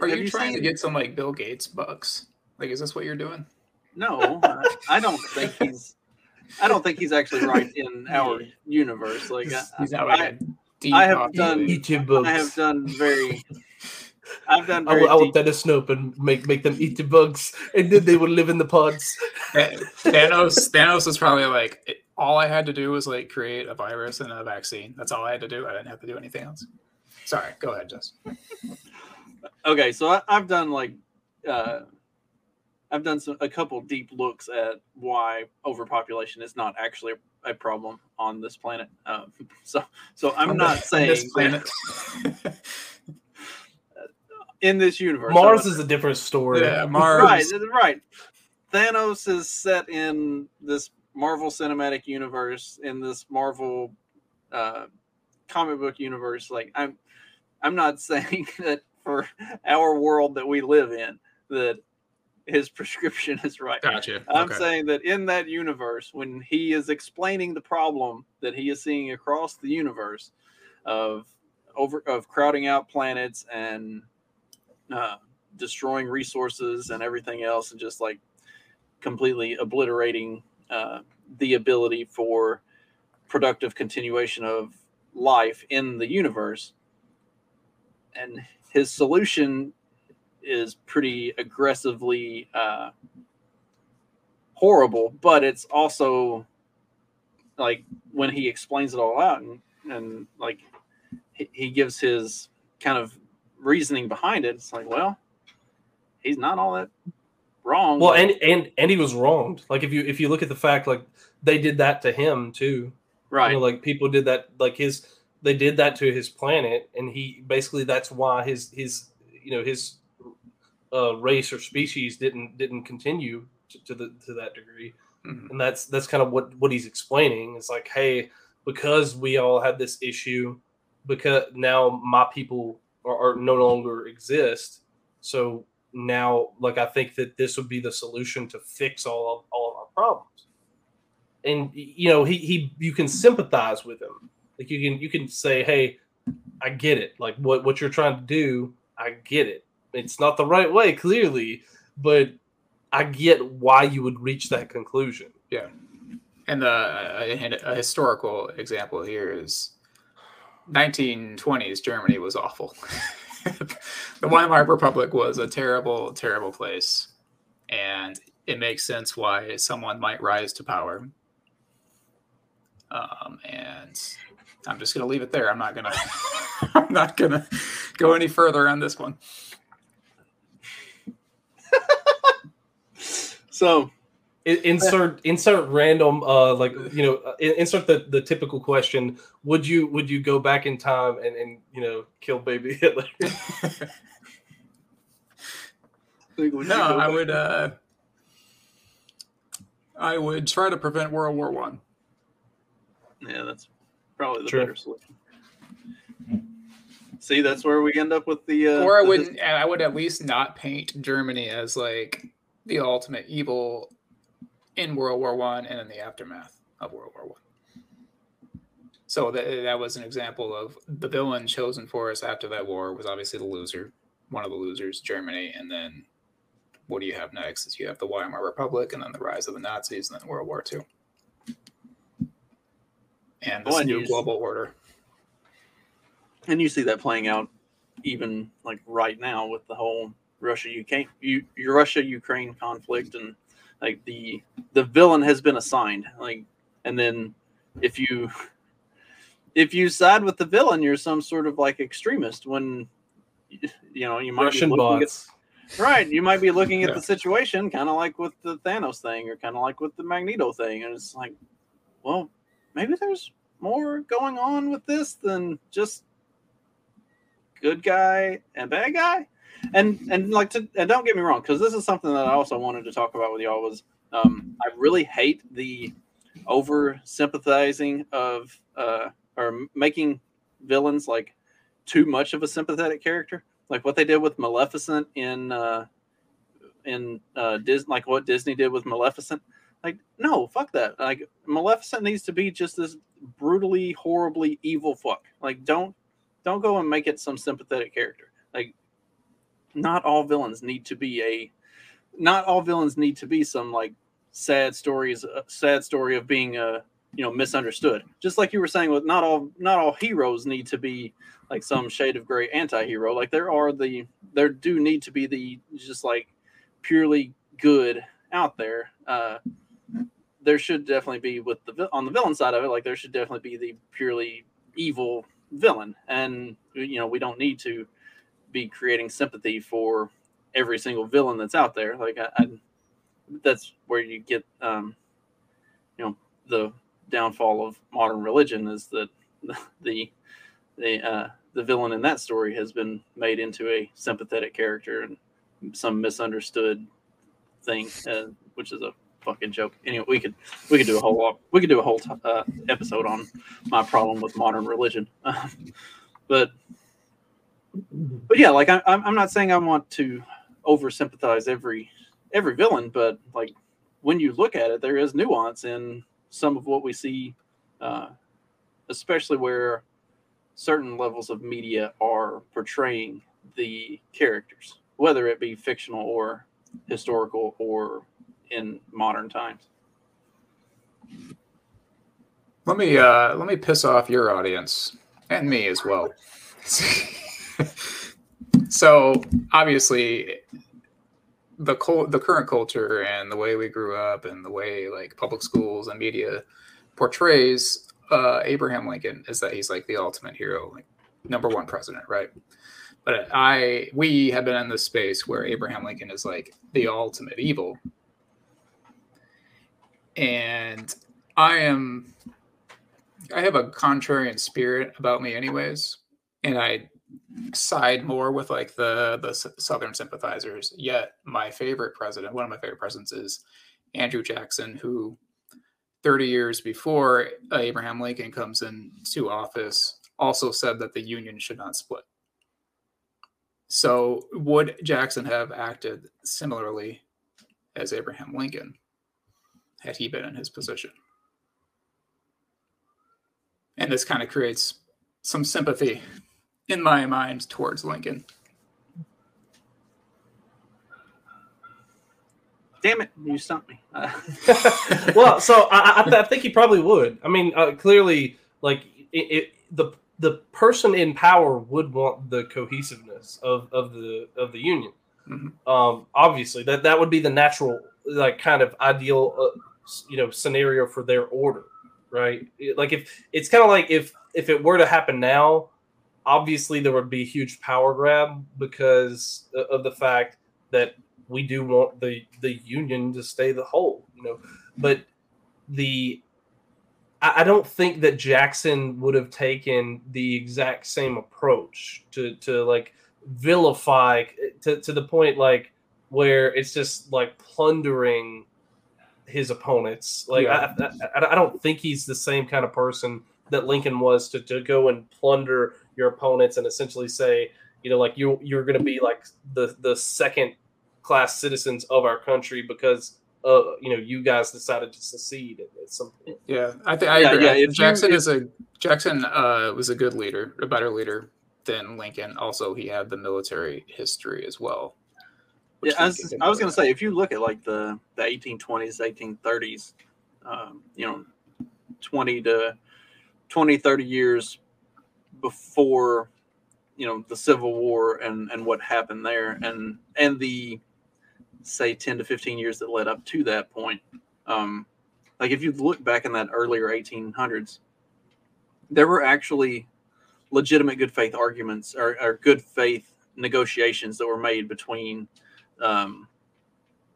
are you, you trying seen... to get some like Bill Gates bucks? Like, is this what you're doing? No, I, I don't think he's. I don't think he's actually right in our universe. Like, he's I, I, I have done. YouTube books. I have done very I've done. I will, I will Dennis Snope and make make them eat the bugs, and then they will live in the pods. Thanos, Thanos is probably like all I had to do was like create a virus and a vaccine. That's all I had to do. I didn't have to do anything else. Sorry, go ahead, Jess. okay, so I, have done like, uh, I've done some a couple deep looks at why overpopulation is not actually a, a problem on this planet. Um, so, so I'm on not saying this planet. in this universe. Mars is a different story. Yeah, Mars. Right, right. Thanos is set in this Marvel Cinematic Universe, in this Marvel uh, comic book universe. Like I'm, I'm not saying that for our world that we live in that his prescription is right. Gotcha. I'm okay. saying that in that universe, when he is explaining the problem that he is seeing across the universe of over of crowding out planets and uh, destroying resources and everything else, and just like completely obliterating uh, the ability for productive continuation of life in the universe. And his solution is pretty aggressively uh, horrible, but it's also like when he explains it all out and, and like he, he gives his kind of reasoning behind it, it's like, well, he's not all that wrong. Well, and and and he was wronged. Like if you if you look at the fact, like they did that to him too, right? You know, like people did that, like his they did that to his planet, and he basically that's why his his you know his uh, race or species didn't didn't continue to, to the to that degree. Mm-hmm. And that's that's kind of what what he's explaining. It's like, hey, because we all had this issue, because now my people or, no longer exist. So now, like I think that this would be the solution to fix all of all of our problems. And you know, he he you can sympathize with him. Like you can you can say, hey, I get it. Like what what you're trying to do, I get it. It's not the right way, clearly, but I get why you would reach that conclusion. Yeah. And uh, the a, a historical example here is 1920s Germany was awful. the Weimar Republic was a terrible, terrible place. And it makes sense why someone might rise to power. Um, and I'm just gonna leave it there. I'm not gonna I'm not gonna go any further on this one. So insert insert random uh like you know uh, insert the the typical question would you would you go back in time and and you know kill baby hitler No, I would uh I would try to prevent World War One. Yeah, that's probably the True. better solution. See, that's where we end up with the. Uh, or I the- wouldn't I would at least not paint Germany as like the ultimate evil in World War One and in the aftermath of World War One. So that that was an example of the villain chosen for us after that war was obviously the loser, one of the losers, Germany, and then what do you have next? Is you have the Weimar Republic and then the rise of the Nazis and then World War Two. And this Well, and new global order. and you see that playing out even like right now with the whole Russia UK Russia Ukraine conflict and like the the villain has been assigned like and then if you if you side with the villain you're some sort of like extremist when you know you might russian be looking bots at, right you might be looking at Yeah. the situation kind of like with the Thanos thing or kind of like with the Magneto thing and it's like well maybe there's more going on with this than just good guy and bad guy and and like to and don't get me wrong because this is something that i also wanted to talk about with y'all was um i really hate the over sympathizing of uh or making villains like too much of a sympathetic character. Like what they did with maleficent in uh in uh Dis- like what disney did with maleficent. Like no fuck that. Like maleficent needs to be just this brutally horribly evil fuck. Like don't don't go and make it some sympathetic character. Like, not all villains need to be a, not all villains need to be some like sad stories, uh, sad story of being uh you know misunderstood. Just like you were saying, with not all not all heroes need to be like some shade of gray anti-hero. Like there are the there do need to be the just like purely good out there. Uh, there should definitely be with the on the villain side of it. Like there should definitely be the purely evil villain and you know we don't need to be creating sympathy for every single villain that's out there like I, I that's where you get um you know the downfall of modern religion is that the the uh the villain in that story has been made into a sympathetic character and some misunderstood thing uh, which is a fucking joke anyway we could we could do a whole we could do a whole t- uh, episode on my problem with modern religion. but but yeah, like I, I'm not saying I want to over sympathize every every villain, but like when you look at it, there is nuance in some of what we see, uh, especially where certain levels of media are portraying the characters, whether it be fictional or historical or in modern times. Let me uh let me piss off your audience and me as well. so obviously the cul- the current culture and the way we grew up and the way like public schools and media portrays uh, Abraham Lincoln is that he's like the ultimate hero, like number one president, right? But I we have been in this space where Abraham Lincoln is like the ultimate evil, and I am I have a contrarian spirit about me, anyways, and I side more with like the the Southern sympathizers. Yet my favorite president, one of my favorite presidents, is Andrew Jackson, who 30 years before Abraham Lincoln comes into office, also said that the Union should not split. So would Jackson have acted similarly as Abraham Lincoln had he been in his position? And this kind of creates some sympathy in my mind towards Lincoln. Damn it, you stumped me. Uh, well, so I, I, th- I think he probably would. I mean, uh, clearly, like it, it, the the person in power would want the cohesiveness of, of the of the union. Mhm. Um, obviously, that that would be the natural, like, kind of ideal, uh, you know, scenario for their order, right? Like if it's kind of like if if it were to happen now, obviously there would be a huge power grab because of the fact that we do want the the union to stay the whole, you know. But the I, don't think that Jackson would have taken the exact same approach to to like vilify to, to the point like where it's just like plundering his opponents. Like Yeah. I, I, I don't think he's the same kind of person that Lincoln was to, to go and plunder your opponents and essentially say, you know, like you you're going to be like the the second class citizens of our country because uh you know you guys decided to secede at, at some point. Yeah, I think I Yeah, agree. yeah, if you- Jackson if- is a Jackson uh, was a good leader, a better leader than Lincoln. Also, he had the military history as well. Yeah, I was, I was going to say, if you look at like the the 1820s, 1830s, um, you know, 20 to 20, 30 years before, you know, the Civil War and and what happened there, and and the say 10 to 15 years that led up to that point. Um, like if you look back in that earlier 1800s, there were actually legitimate good faith arguments or, or good faith negotiations that were made between um,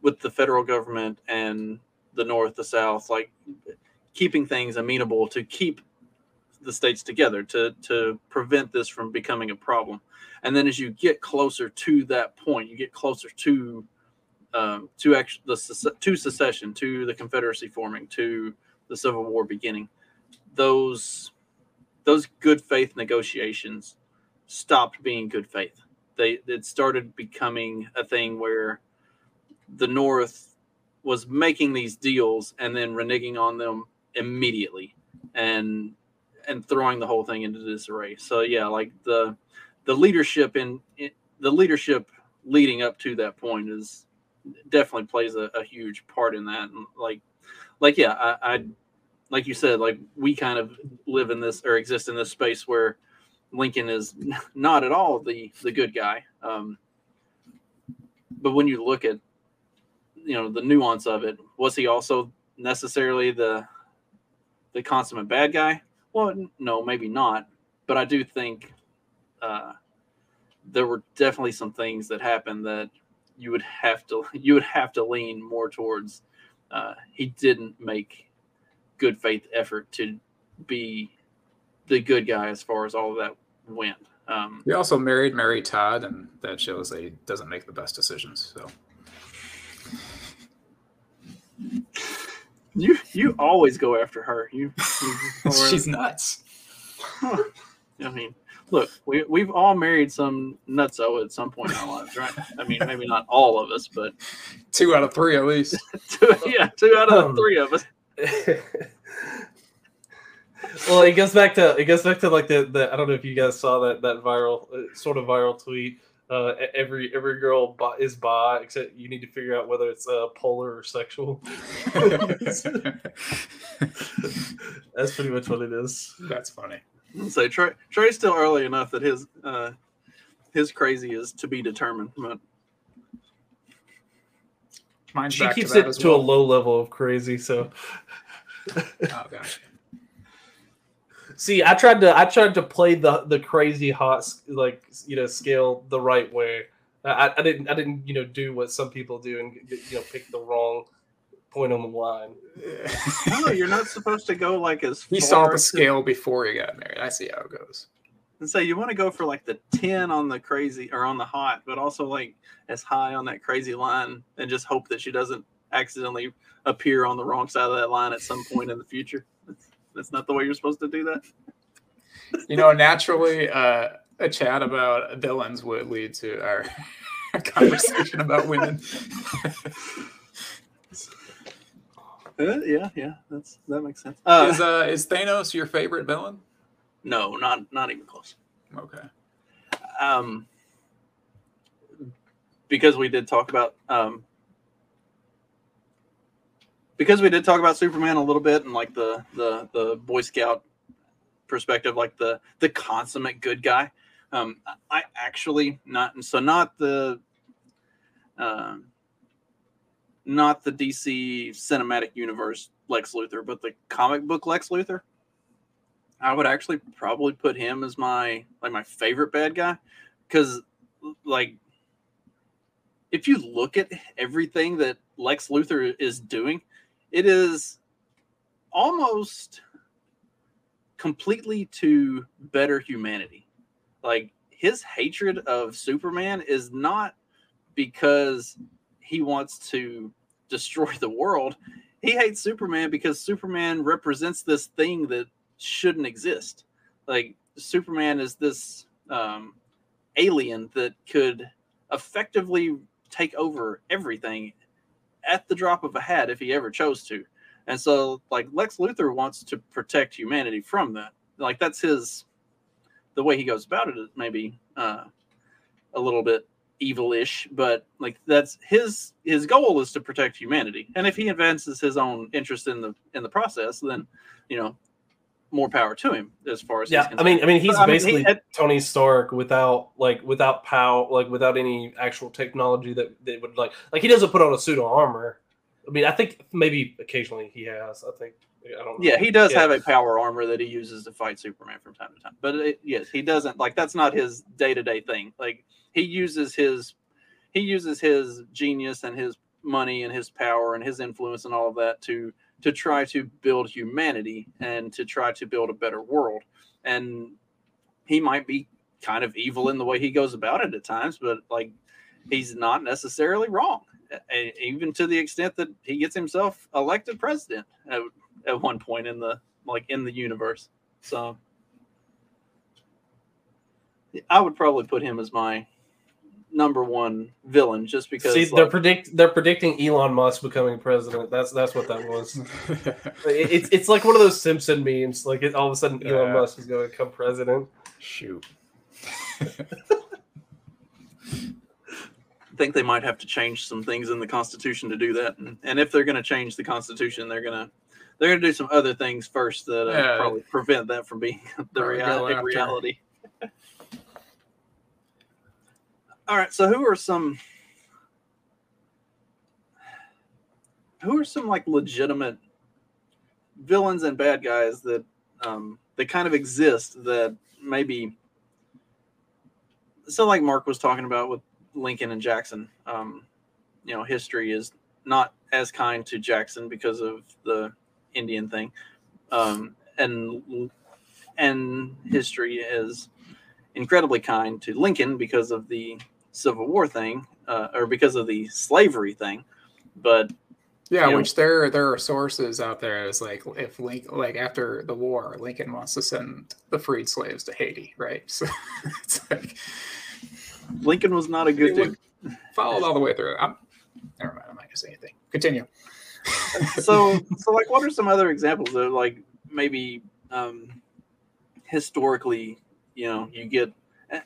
with the federal government and the North, the South, like keeping things amenable to keep the states together to to prevent this from becoming a problem. And then as you get closer to that point, you get closer to um, to actually the to secession, to the Confederacy forming, to the Civil War beginning. Those those good faith negotiations stopped being good faith. They it started becoming a thing where the North was making these deals and then reneging on them immediately and and throwing the whole thing into disarray. So yeah, like the the leadership in, in the leadership leading up to that point is definitely plays a, a huge part in that. And like like yeah, I, I like you said, like we kind of live in this or exist in this space where Lincoln is not at all the the good guy. Um, but when you look at you know the nuance of it, was he also necessarily the the consummate bad guy? Well, no, maybe not. But I do think uh, there were definitely some things that happened that you would have to you would have to lean more towards. Uh, he didn't make good faith effort to be the good guy as far as all of that went. Um, He also married Mary Todd, and that shows that he doesn't make the best decisions. So you you always go after her. You, you she's nuts. I mean, look, we we've all married some nutso at some point in our lives, right? I mean, maybe not all of us, but Two out of three at least. two, yeah, two out of Um, three of us. well, it goes back to it goes back to like the, the I don't know if you guys saw that that viral uh, sort of viral tweet. Uh, every every girl bi- is bi, except you need to figure out whether it's uh, polar or sexual. That's pretty much what it is. That's funny. So Trey Trey's still early enough that his uh, his crazy is to be determined. But Mine's She back keeps to that it as to well. a low level of crazy. So Oh gosh. See, I tried to I tried to play the the crazy hot like you know scale the right way. I, I didn't I didn't you know do what some people do and you know pick the wrong point on the line. no, you're not supposed to go like as he far saw the as- scale before he got married. I see how it goes. and say you want to go for like the 10 on the crazy or on the hot but also like as high on that crazy line and just hope that she doesn't accidentally appear on the wrong side of that line at some point in the future that's, not the way you're supposed to do that You know, naturally, uh, a chat about villains would lead to our conversation about women. Uh, yeah yeah that's that makes sense uh, is uh, is Thanos your favorite villain? no not not even close Okay. um because we did talk about um because we did talk about superman a little bit and like the the the boy scout perspective like the the consummate good guy um i actually not so not the um not the dc cinematic universe lex luthor but the comic book lex luthor. I would actually probably put him as my like my favorite bad guy because like if you look at everything that Lex Luthor is doing, it is almost completely to better humanity. Like his hatred of Superman is not because he wants to destroy the world. He hates Superman because Superman represents this thing that shouldn't exist. Like Superman is this um, alien that could effectively take over everything at the drop of a hat if he ever chose to. And so, like Lex Luthor wants to protect humanity from that. Like that's his, the way he goes about it maybe uh, a little bit evilish, but like that's his his goal is to protect humanity. And if he advances his own interest in the in the process, then you know more power to him as far as yeah. I mean, I mean, he's I mean, basically he- Tony Stark without like without power, like without any actual technology that they would like. Like he doesn't put on a suit of armor. I mean, I think maybe occasionally he has. I think I don't. know. Yeah, he does Yeah. have a power armor that he uses to fight Superman from time to time. But it, yes, he doesn't like that's not his day to day thing. Like he uses his he uses his genius and his money and his power and his influence and all of that to to try to build humanity and to try to build a better world. And he might be kind of evil in the way he goes about it at times, but like he's not necessarily wrong. Even to the extent that he gets himself elected president at, at one point in the like in the universe. So I would probably put him as my number one villain just because See, like, they're predict they're predicting Elon Musk becoming president. That's that's what that was. It- it's it's like one of those Simpson memes. Like it, all of a sudden, Elon Yeah. Musk is going to become president. Shoot. I think they might have to change some things in the Constitution to do that. And, and if they're going to change the Constitution, they're going to they're going to do some other things first that uh, Yeah. probably prevent that from being the reality. reality. All right, so who are some who are some like legitimate villains and bad guys that um, that kind of exist that maybe so like Mark was talking about with Lincoln and Jackson. Um, you know, history is not as kind to Jackson because of the Indian thing, um, and and history is incredibly kind to Lincoln because of the Civil War thing, uh, or because of the slavery thing. But Yeah, You know- which there there are sources out there. Is like if Link like after the war, Lincoln wants to send the freed slaves to Haiti, right? So it's like Lincoln was not a good dude. followed all the way through. I'm, never mind. I'm not gonna say anything. Continue. so so like what are some other examples of like maybe um historically you know you get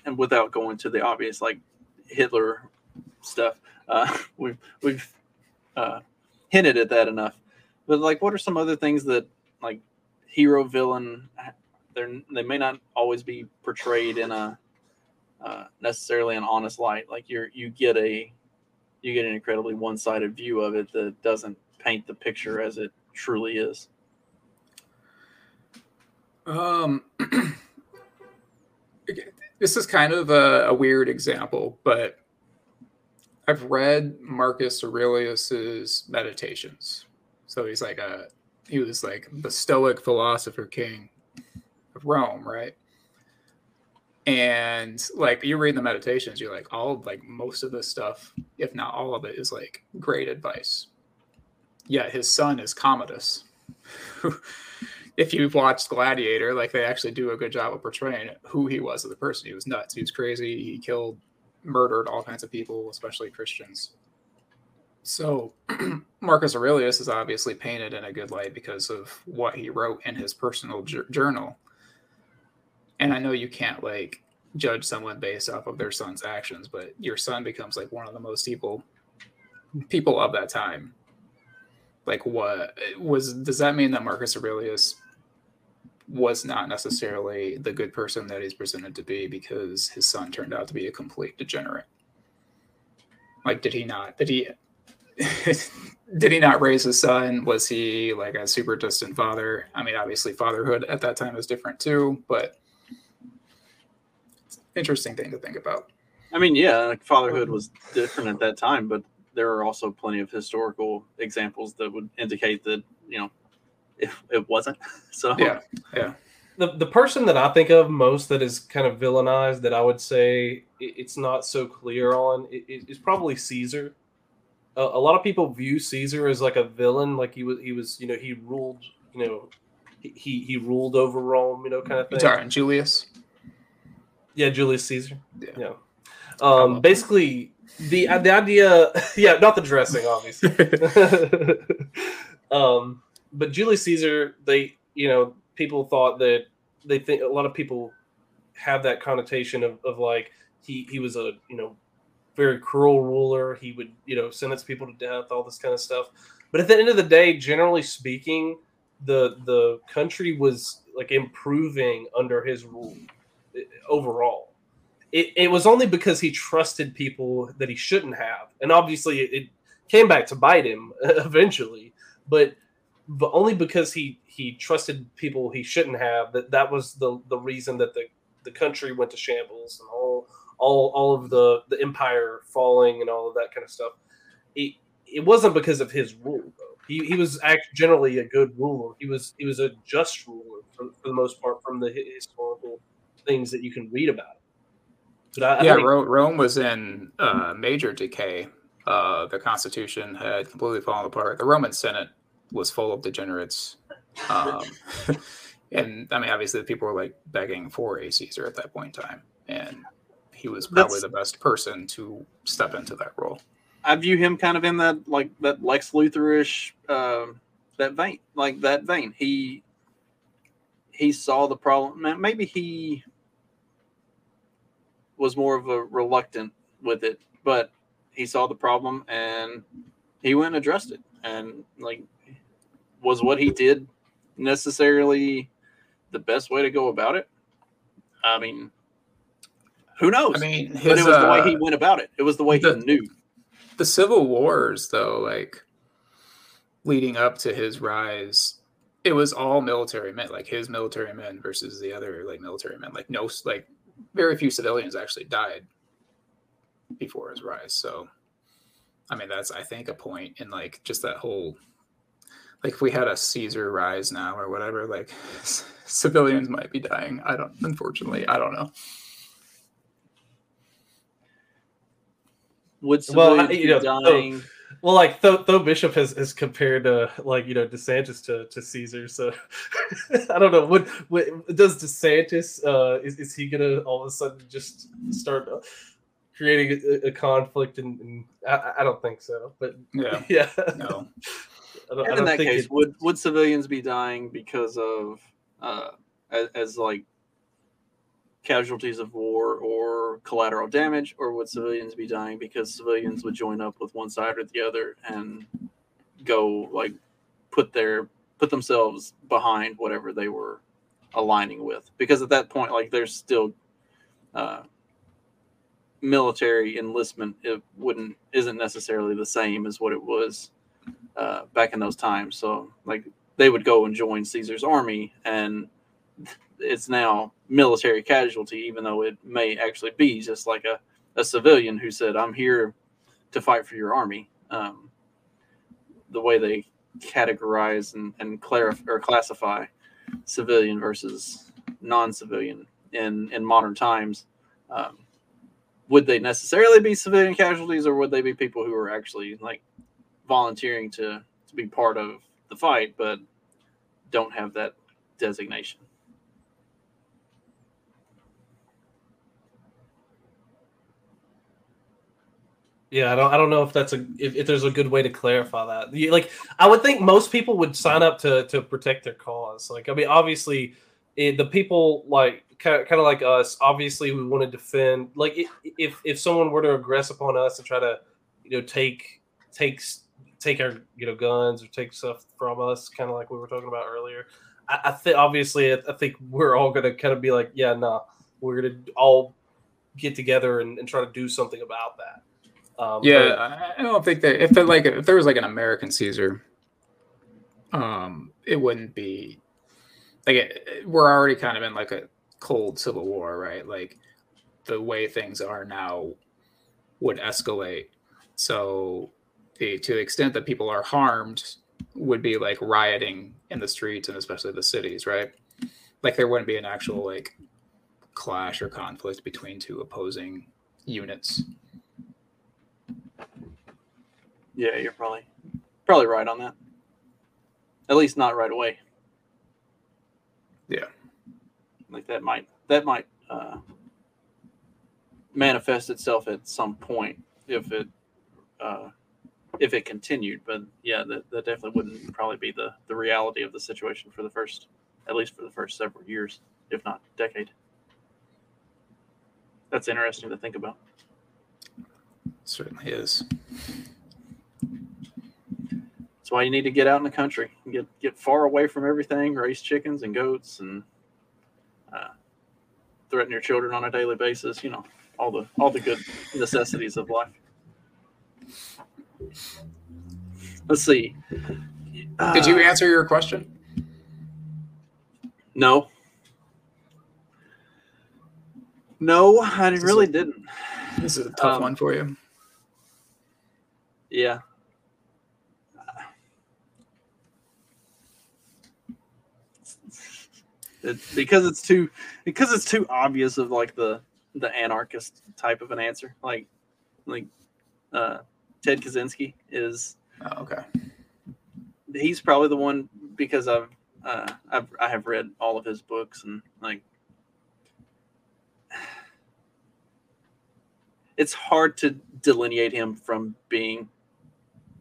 and without going to the obvious like hitler stuff uh we've we've uh hinted at that enough but like what are some other things that like hero villain they're they may not always be portrayed in a uh, necessarily an honest light like you're you get a you get an incredibly one-sided view of it that doesn't paint the picture as it truly is. Um, this is kind of a, a weird example, but I've read Marcus Aurelius's meditations. So he's like a he was like the Stoic philosopher king of Rome, right? And like you read the meditations, you're like all like most of this stuff, if not all of it, is like great advice. Yet his son is Commodus, if you've watched Gladiator, like they actually do a good job of portraying who he was as a person. He was nuts. He was crazy. He killed, murdered all kinds of people, especially Christians. So Marcus Aurelius is obviously painted in a good light because of what he wrote in his personal jour- journal. And I know you can't like judge someone based off of their son's actions, but your son becomes like one of the most evil people of that time like what was does that mean that marcus aurelius was not necessarily the good person that he's presented to be because his son turned out to be a complete degenerate like did he not did he did he not raise his son? Was he like a super distant father? I mean, obviously, fatherhood at that time was different too, but interesting thing to think about. I mean, yeah, like fatherhood was different at that time, but there are also plenty of historical examples that would indicate that you know it, it wasn't. So Yeah, yeah. the the person that I think of most that is kind of villainized that I would say it- it's not so clear on i- i- is probably Caesar. A a lot of people view Caesar as like a villain, like he was he was you know he ruled you know he he, he ruled over Rome, you know, kind of You thing. talking Julius? Yeah, Julius Caesar. Yeah. Yeah. Um, basically, the the idea, yeah, not the dressing, obviously. um, but Julius Caesar, they, you know, people thought that they think a lot of people have that connotation of, of like he he was a you know very cruel ruler. He would you know sentence people to death, all this kind of stuff. But at the end of the day, generally speaking, the the country was like improving under his rule eh, overall. It, it was only because he trusted people that he shouldn't have, and obviously it, it came back to bite him eventually. But but only because he he trusted people he shouldn't have that that was the the reason that the the country went to shambles and all all all of the the empire falling and all of that kind of stuff. It it wasn't because of his rule though. He he was act generally a good ruler. He was he was a just ruler for, for the most part from the historical things that you can read about. But I, I yeah, think- Ro- Rome was in uh, major decay. Uh, the Constitution had completely fallen apart. The Roman Senate was full of degenerates. Um, and I mean, obviously, people were like begging for a Caesar at that point in time. And he was probably That's- the best person to step into that role. I view him kind of in that like that Lex Luthorish um that vein, like that vein. He he saw the problem. Maybe he was more of a reluctant with it, but he saw the problem and he went and addressed it. And like, was what he did necessarily the best way to go about it? I mean, who knows? I mean, his, but it was the way uh, he went about it. It was the way the- he knew. the civil wars though like leading up to his rise it was all military men like his military men versus the other like military men like no like very few civilians actually died before his rise so i mean that's i think a point in like just that whole like if we had a caesar rise now or whatever like civilians might be dying i don't unfortunately i don't know Would Well, civilians I- you be know, so- dying? Well, like though, Tho Bishop has, has compared, uh, like you know, DeSantis to, to Caesar. So I don't know what, what does DeSantis. Uh, is, is he gonna all of a sudden just start uh, creating a, a conflict? And, and I, I don't think so. But yeah yeah, no I don't, I And in that think case, it- would would civilians be dying because of uh, as, as like casualties of war or collateral damage, or would civilians be dying because civilians would join up with one side or the other and go like put their put themselves behind whatever they were aligning with? Because at that point, like there's still uh, military enlistment. It wouldn't isn't necessarily the same as what it was uh, back in those times. So like they would go and join Caesar's army, and it's now military casualty, even though it may actually be just like a, a civilian who said, "I'm here to fight for your army." Um, the way they categorize and, and clarify or classify civilian versus non-civilian in in modern times. Um, would they necessarily be civilian casualties, or would they be people who are actually like volunteering to to be part of the fight, but don't have that designation. Yeah, I don't. I don't know if that's a if, if there's a good way to clarify that. You- Like, I would think most people would sign up to to protect their cause. Like, I mean, obviously, it, the people like kind of, kind of like us. Obviously, we want to defend. Like, if if someone were to aggress upon us and try to, you know, take takes take our you know guns or take stuff from us, kind of like we were talking about earlier. I, I think obviously, I, I think we're all gonna kind of be like, yeah, nah, we're gonna all get together and, and try to do something about that. Um, Yeah, but- I don't think that if there like if there was like an American Caesar, um, it wouldn't be like it, it- we're already kind of in like a cold civil war, right? Like the way things are now would escalate. So the to the extent that people are harmed would be like rioting in the streets and especially the cities, right? Like there wouldn't be an actual like clash or conflict between two opposing units. Yeah, you're probably probably right on that. At least not right away. Yeah. Like that might that might uh, manifest itself at some point if it uh, if it continued. But yeah, that, that definitely wouldn't probably be the the reality of the situation for the first at least for the first several years, if not decade. That's interesting to think about. Certainly is. That's why you need to get out in the country, get get far away from everything, raise chickens and goats, and uh, threaten your children on a daily basis. You know, all the all the good necessities of life. Let's see. Did you Uh, answer your question? No. No, I This really a- didn't. This is a tough um, one for you. Yeah. It, because it's too because it's too obvious of like the the anarchist type of an answer. Like like uh Ted Kaczynski is Oh, okay. he's probably the one because I've uh I've I have read all of his books and like it's hard to delineate him from being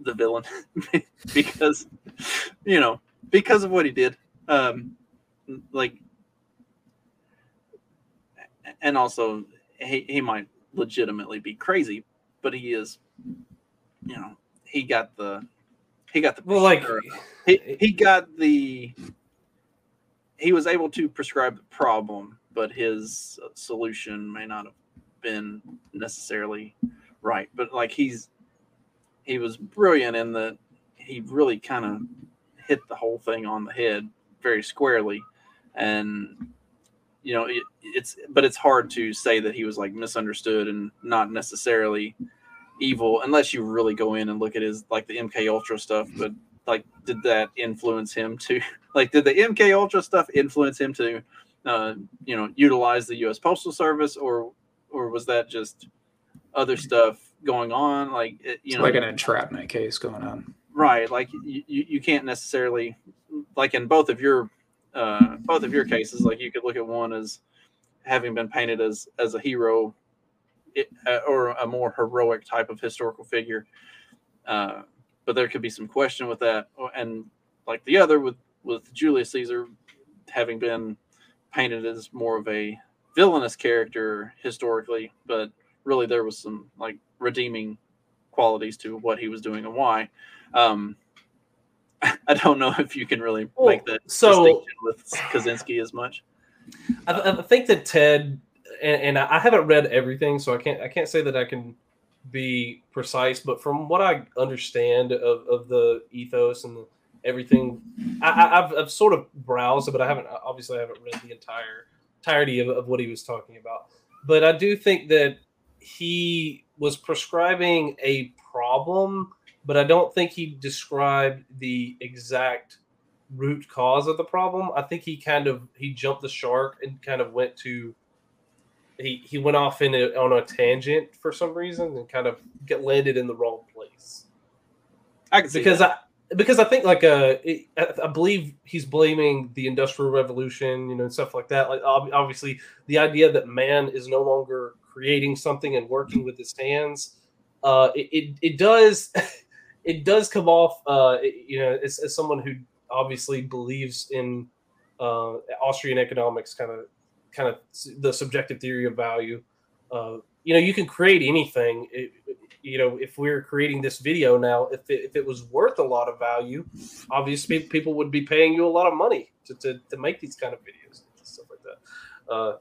the villain because you know because of what he did um like and also he, he might legitimately be crazy but he is you know he got the he got the well, like he, he got the he was able to prescribe the problem but his solution may not have been necessarily right. But like he's he was brilliant in that he really kind of hit the whole thing on the head very squarely. And you know it, it's but it's hard to say that he was like misunderstood and not necessarily evil unless you really go in and look at his like the mk ultra stuff but like did that influence him to like did the mk ultra stuff influence him to uh you know utilize the us postal service or or was that just other stuff going on like it, you It's know like an entrapment case going on. right like you, you you can't necessarily like in both of your uh both of your cases like you could look at one as having been painted as as a hero it, uh, or a more heroic type of historical figure. Uh but there could be some question with that. And like the other with with julius caesar having been painted as more of a villainous character historically but really there was some like redeeming qualities to what he was doing and why. Um i don't know if you can really Well, make that so- distinction with kaczynski as much. I, I think that Ted and, and I haven't read everything, so I can't I can't say that I can be precise. But from what I understand of, of the ethos and everything, I, I've, I've sort of browsed, but I haven't obviously I haven't read the entire entirety of, of what he was talking about. But I do think that he was prescribing a problem, but I don't think he described the exact root cause of the problem. I think he kind of he jumped the shark and kind of went to he he went off in a, on a tangent for some reason and kind of get landed in the wrong place i can see because that. I because I think like uh it, I, believe he's blaming the industrial revolution you know and stuff like that like obviously the idea that man is no longer creating something and working with his hands uh it it, it does it does come off uh it- you know as, as someone who obviously believes in uh Austrian economics kind of kind of the subjective theory of value uh you know you can create anything it, you know, if we're creating this video now, if it, if it was worth a lot of value, obviously people would be paying you a lot of money to, to, to make these kind of videos and stuff like that. Uh,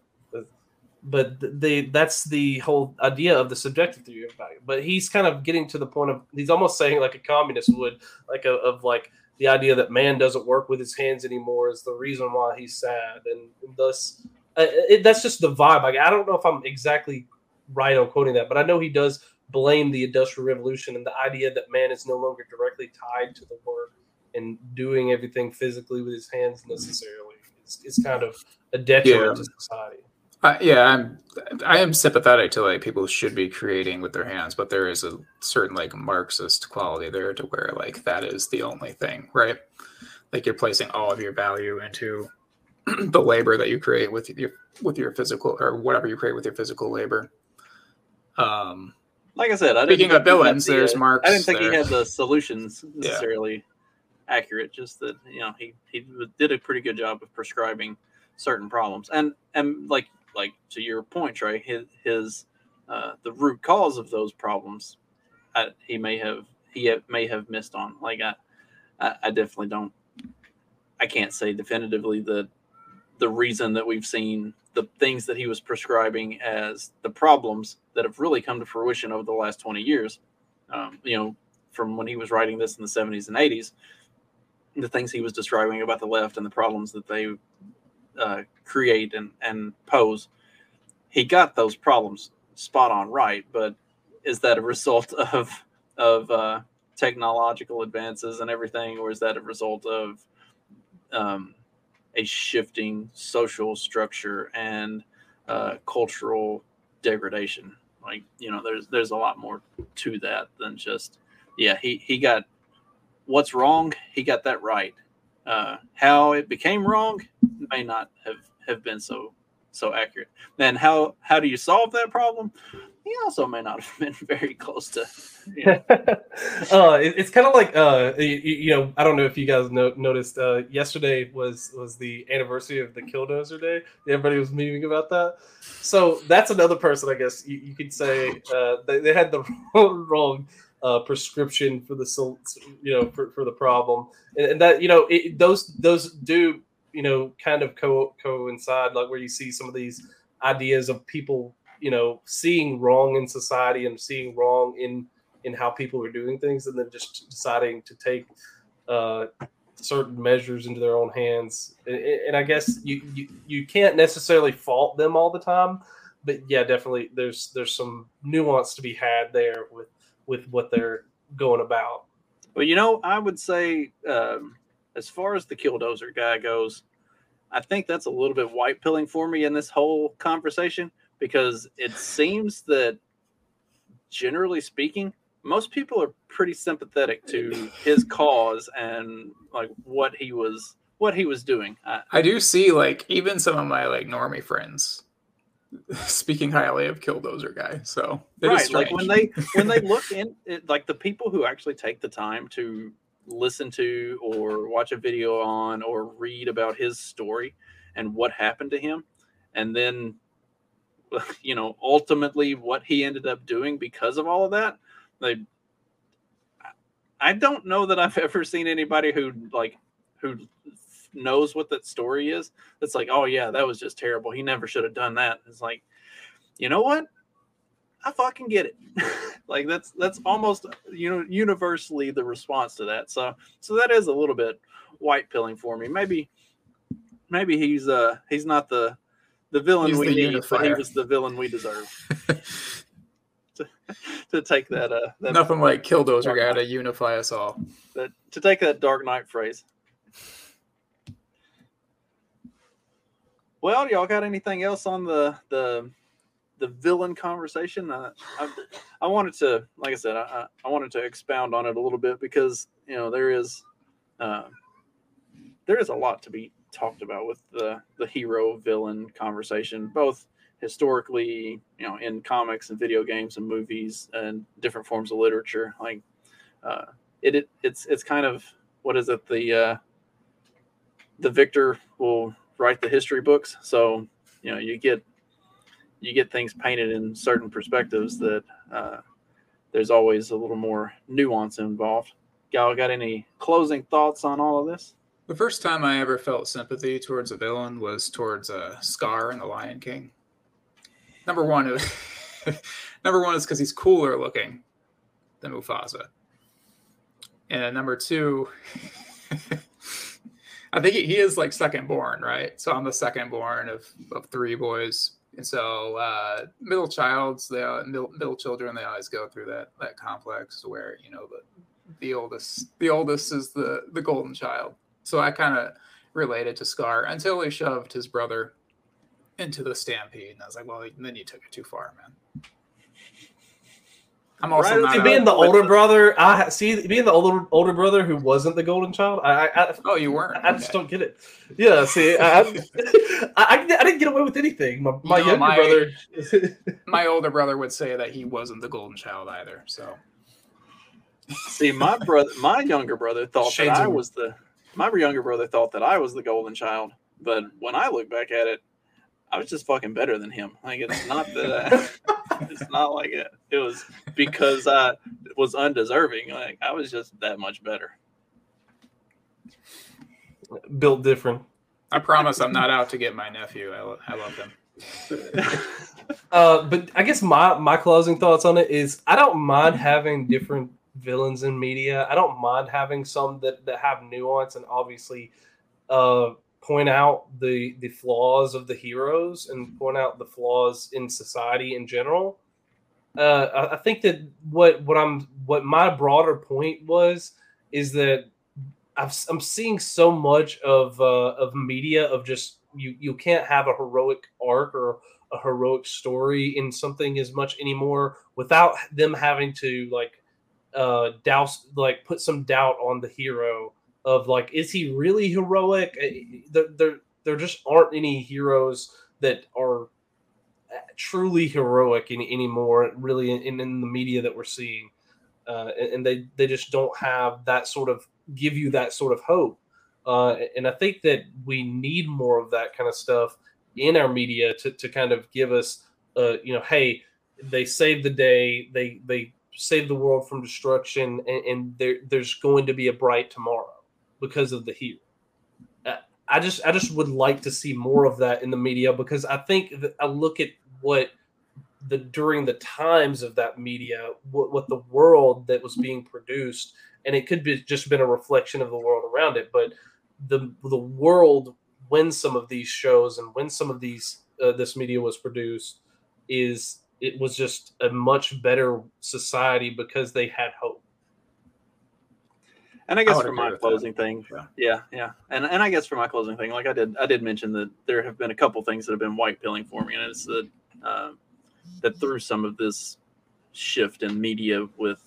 but they that's the whole idea of the subjective theory of value. But he's kind of getting to the point of he's almost saying like a communist would, like a, of like the idea that man doesn't work with his hands anymore is the reason why he's sad, and, and thus uh, it, that's just the vibe. Like I don't know if I'm exactly right on quoting that, but I know he does blame the industrial revolution and the idea that man is no longer directly tied to the work and doing everything physically with his hands necessarily. It's, it's kind of a detriment Yeah. to society. Uh, yeah, I'm I am sympathetic to like people should be creating with their hands, but there is a certain like Marxist quality there to where like that is the only thing, right? Like you're placing all of your value into the labor that you create with your with your physical or whatever you create with your physical labor. Um, Like I said, I Speaking of villains, the, there's uh, Marx I didn't think he had the solutions Yeah. necessarily accurate. Just that you know he he did a pretty good job of prescribing certain problems, and and like like to your point, Trey, his his uh, the root cause of those problems, I, he may have he may have missed on. Like I, I I definitely don't. I can't say definitively that the reason that we've seen the things that he was prescribing as the problems that have really come to fruition over the last 20 years. Um, you know from when he was writing this in the 70s and 80s the things he was describing about the left and the problems that they uh, create and, and pose he got those problems spot on right but is that a result of of uh, technological advances and everything or is that a result of um, a shifting social structure and uh, cultural degradation. Like you know, there's there's a lot more to that than just yeah. He he got what's wrong. He got that right. Uh, how it became wrong may not have have been so so accurate. Then how how do you solve that problem? He also may not have been very close to. You know, uh, it- it's kind of like uh, you, you know, I don't know if you guys no, noticed. Uh, yesterday was was the anniversary of the Killdozer Day. Everybody was memeing about that. So that's another person, I guess you, you could say uh, they, they had the wrong uh, prescription for the you know for, for the problem, and, and that you know it, those those do you know kind of co coincide like where you see some of these ideas of people you know seeing wrong in society and seeing wrong in in how people are doing things and then just deciding to take uh, certain measures into their own hands. And, and i guess you, you you can't necessarily fault them all the time but yeah definitely there's there's some nuance to be had there with with what they're going about. Well, you know, I would say um, as far as the killdozer guy goes, I think that's a little bit white pilling for me in this whole conversation because it seems that generally speaking, most people are pretty sympathetic to his cause and like what he was what he was doing. I, I do see like even some of my like normie friends speaking highly of Killdozer guy. So it is right like when they when they look in it, like the people who actually take the time to listen to or watch a video on or read about his story and what happened to him and then you know ultimately what he ended up doing because of all of that they i don't know that i've ever seen anybody who like who knows what that story is that's like oh yeah that was just terrible he never should have done that it's like you know what I fucking get it. like that's that's almost you know universally the response to that. So so that is a little bit white pilling for me. Maybe maybe he's uh he's not the the villain He's we the need, but he was the villain we deserve to, to take that uh that, nothing like Killdozer guy to unify us all. that to take that Dark Knight phrase. Well, y'all got anything else on the the the villain conversation? Uh, I, I wanted to, like I said, I, I I wanted to expound on it a little bit because you know there is uh, there is a lot to be talked about with the the hero villain conversation, both historically, you know, in comics and video games and movies and different forms of literature. Like uh, it, it it's it's kind of what is it the uh, the victor will write the history books. So you know you get you get things painted in certain perspectives that uh, there's always a little more nuance involved. Y'all got any closing thoughts on all of this? The first time I ever felt sympathy towards a villain was towards uh, Scar in The Lion King. number one, is number one is because he's cooler looking than Mufasa, and number two, I think he, he is like second born, right? So I'm the second born of of three boys, and so uh, middle childs, they uh, middle, middle children, they always go through that that complex where you know the the oldest the oldest is the the golden child. So I kind of related to Scar until he shoved his brother into the stampede, and I was like, well, then you took it too far, man. I'm also Right, not See, a- being the but- older brother, I see being the older older brother who wasn't the golden child. I I, I, oh, you weren't. I just Okay. don't get it. Yeah, see, I, I, I, I didn't get away with anything. My, my know, younger my- brother. My older brother would say that he wasn't the golden child either. So See, my brother, my younger brother thought Shades that I was the. My younger brother thought that I was the golden child, but when I look back at it, I was just fucking better than him. Like it's not that. I, it's not like it. It was because I was undeserving. Like I was just that much better. built different. I promise I'm not out to get my nephew. I, lo- I love him. Uh, but I guess my my closing thoughts on it is I don't mind having different villains in media. I don't mind having some that, that have nuance and obviously uh, point out the the flaws of the heroes and point out the flaws in society in general. Uh, I, I think that what what I'm what my broader point was is that I've, I'm seeing so much of uh, of media of just you you can't have a heroic arc or a heroic story in something as much anymore without them having to like uh douse like put some doubt on the hero of like is he really heroic? Eh, there there, there just aren't any heroes that are uh, truly heroic any, anymore really in, in the media that we're seeing. Uh, and, and they they just don't have that sort of give you that sort of hope. Uh, and I think that we need more of that kind of stuff in our media to, to kind of give us, uh, you know, hey, they saved the day, they they saved the world from destruction, and, and there there's going to be a bright tomorrow because of the hero. Uh, I just I just would like to see more of that in the media because I think I look at what the during the times of that media, what, what the world that was being produced, and it could be just been a reflection of the world around it, but the the world when some of these shows and when some of these uh, this media was produced is it was just a much better society because they had hope. And I guess would for my with that. closing thing, Yeah. yeah, yeah, and and I guess for my closing thing, like I did, I did mention that there have been a couple things that have been white pilling for me, and it's that uh, that through some of this shift in media with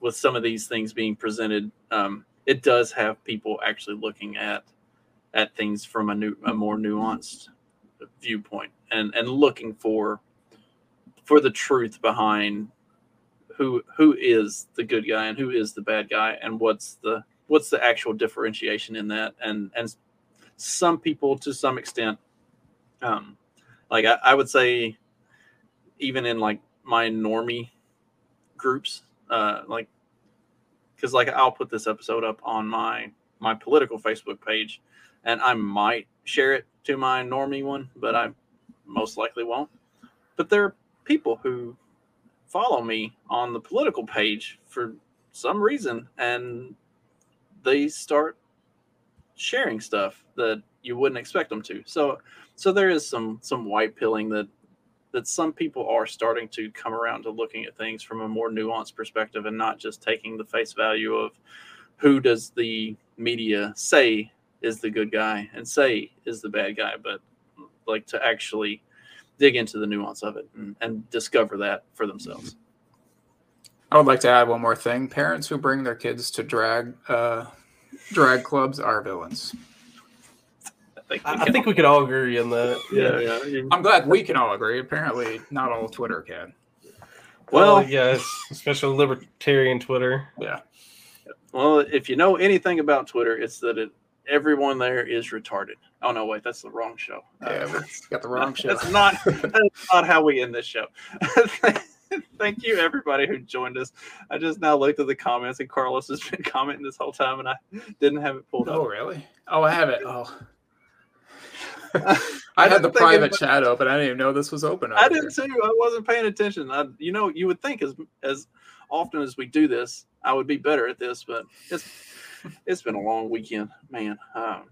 with some of these things being presented, um, it does have people actually looking at at things from a new, a more nuanced viewpoint, and and looking for for the truth behind who who is the good guy and who is the bad guy and what's the what's the actual differentiation in that. And and some people to some extent um like i, I would say even in like my normie groups uh like because like i'll put this episode up on my my political facebook page and i might share it to my normie one but i most likely won't. But there people who follow me on the political page for some reason and they start sharing stuff that you wouldn't expect them to. So so there is some some white pilling that that some people are starting to come around to looking at things from a more nuanced perspective and not just taking the face value of who does the media say is the good guy and say is the bad guy but like to actually dig into the nuance of it and, and discover that for themselves I would like to add one more thing. Parents who bring their kids to drag uh, drag clubs are villains. I think we I, I can think we could all agree on that. yeah, yeah. You- I'm glad we can all agree. Apparently, not all Twitter can. Well, Well, yes, especially libertarian Twitter. Yeah. well, if you know anything about Twitter, it's that it everyone there is retarded. Oh no, wait, that's the wrong show. Yeah, Uh, that's got the wrong show. That's not that's not how we end this show. Thank you, everybody who joined us. I just now looked at the comments, and Carlos has been commenting this whole time, and I didn't have it pulled Oh, up. Oh really? Oh, I have it. Oh, I, I had the private anybody- chat open. I didn't even know this was open. I over did here. too. I wasn't paying attention. I, you know, you would think as as often as we do this, I would be better at this, but it's it's been a long weekend, man. Um,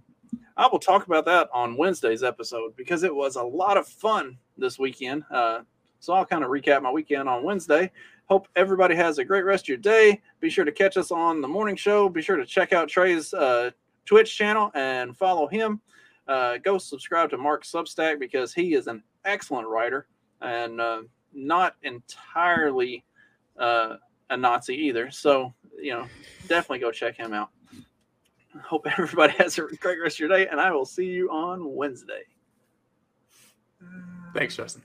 I will talk about that on Wednesday's episode because it was a lot of fun this weekend. Uh, so I'll kind of recap my weekend on Wednesday. Hope everybody has a great rest of your day. Be sure to catch us on the morning show. Be sure to check out Trey's uh, Twitch channel and follow him. Uh, go subscribe to Mark Substack because he is an excellent writer and uh, not entirely uh, a Nazi either. So, you know, definitely go check him out. Hope everybody has a great rest of your day, and I will see you on Wednesday. Thanks, Justin.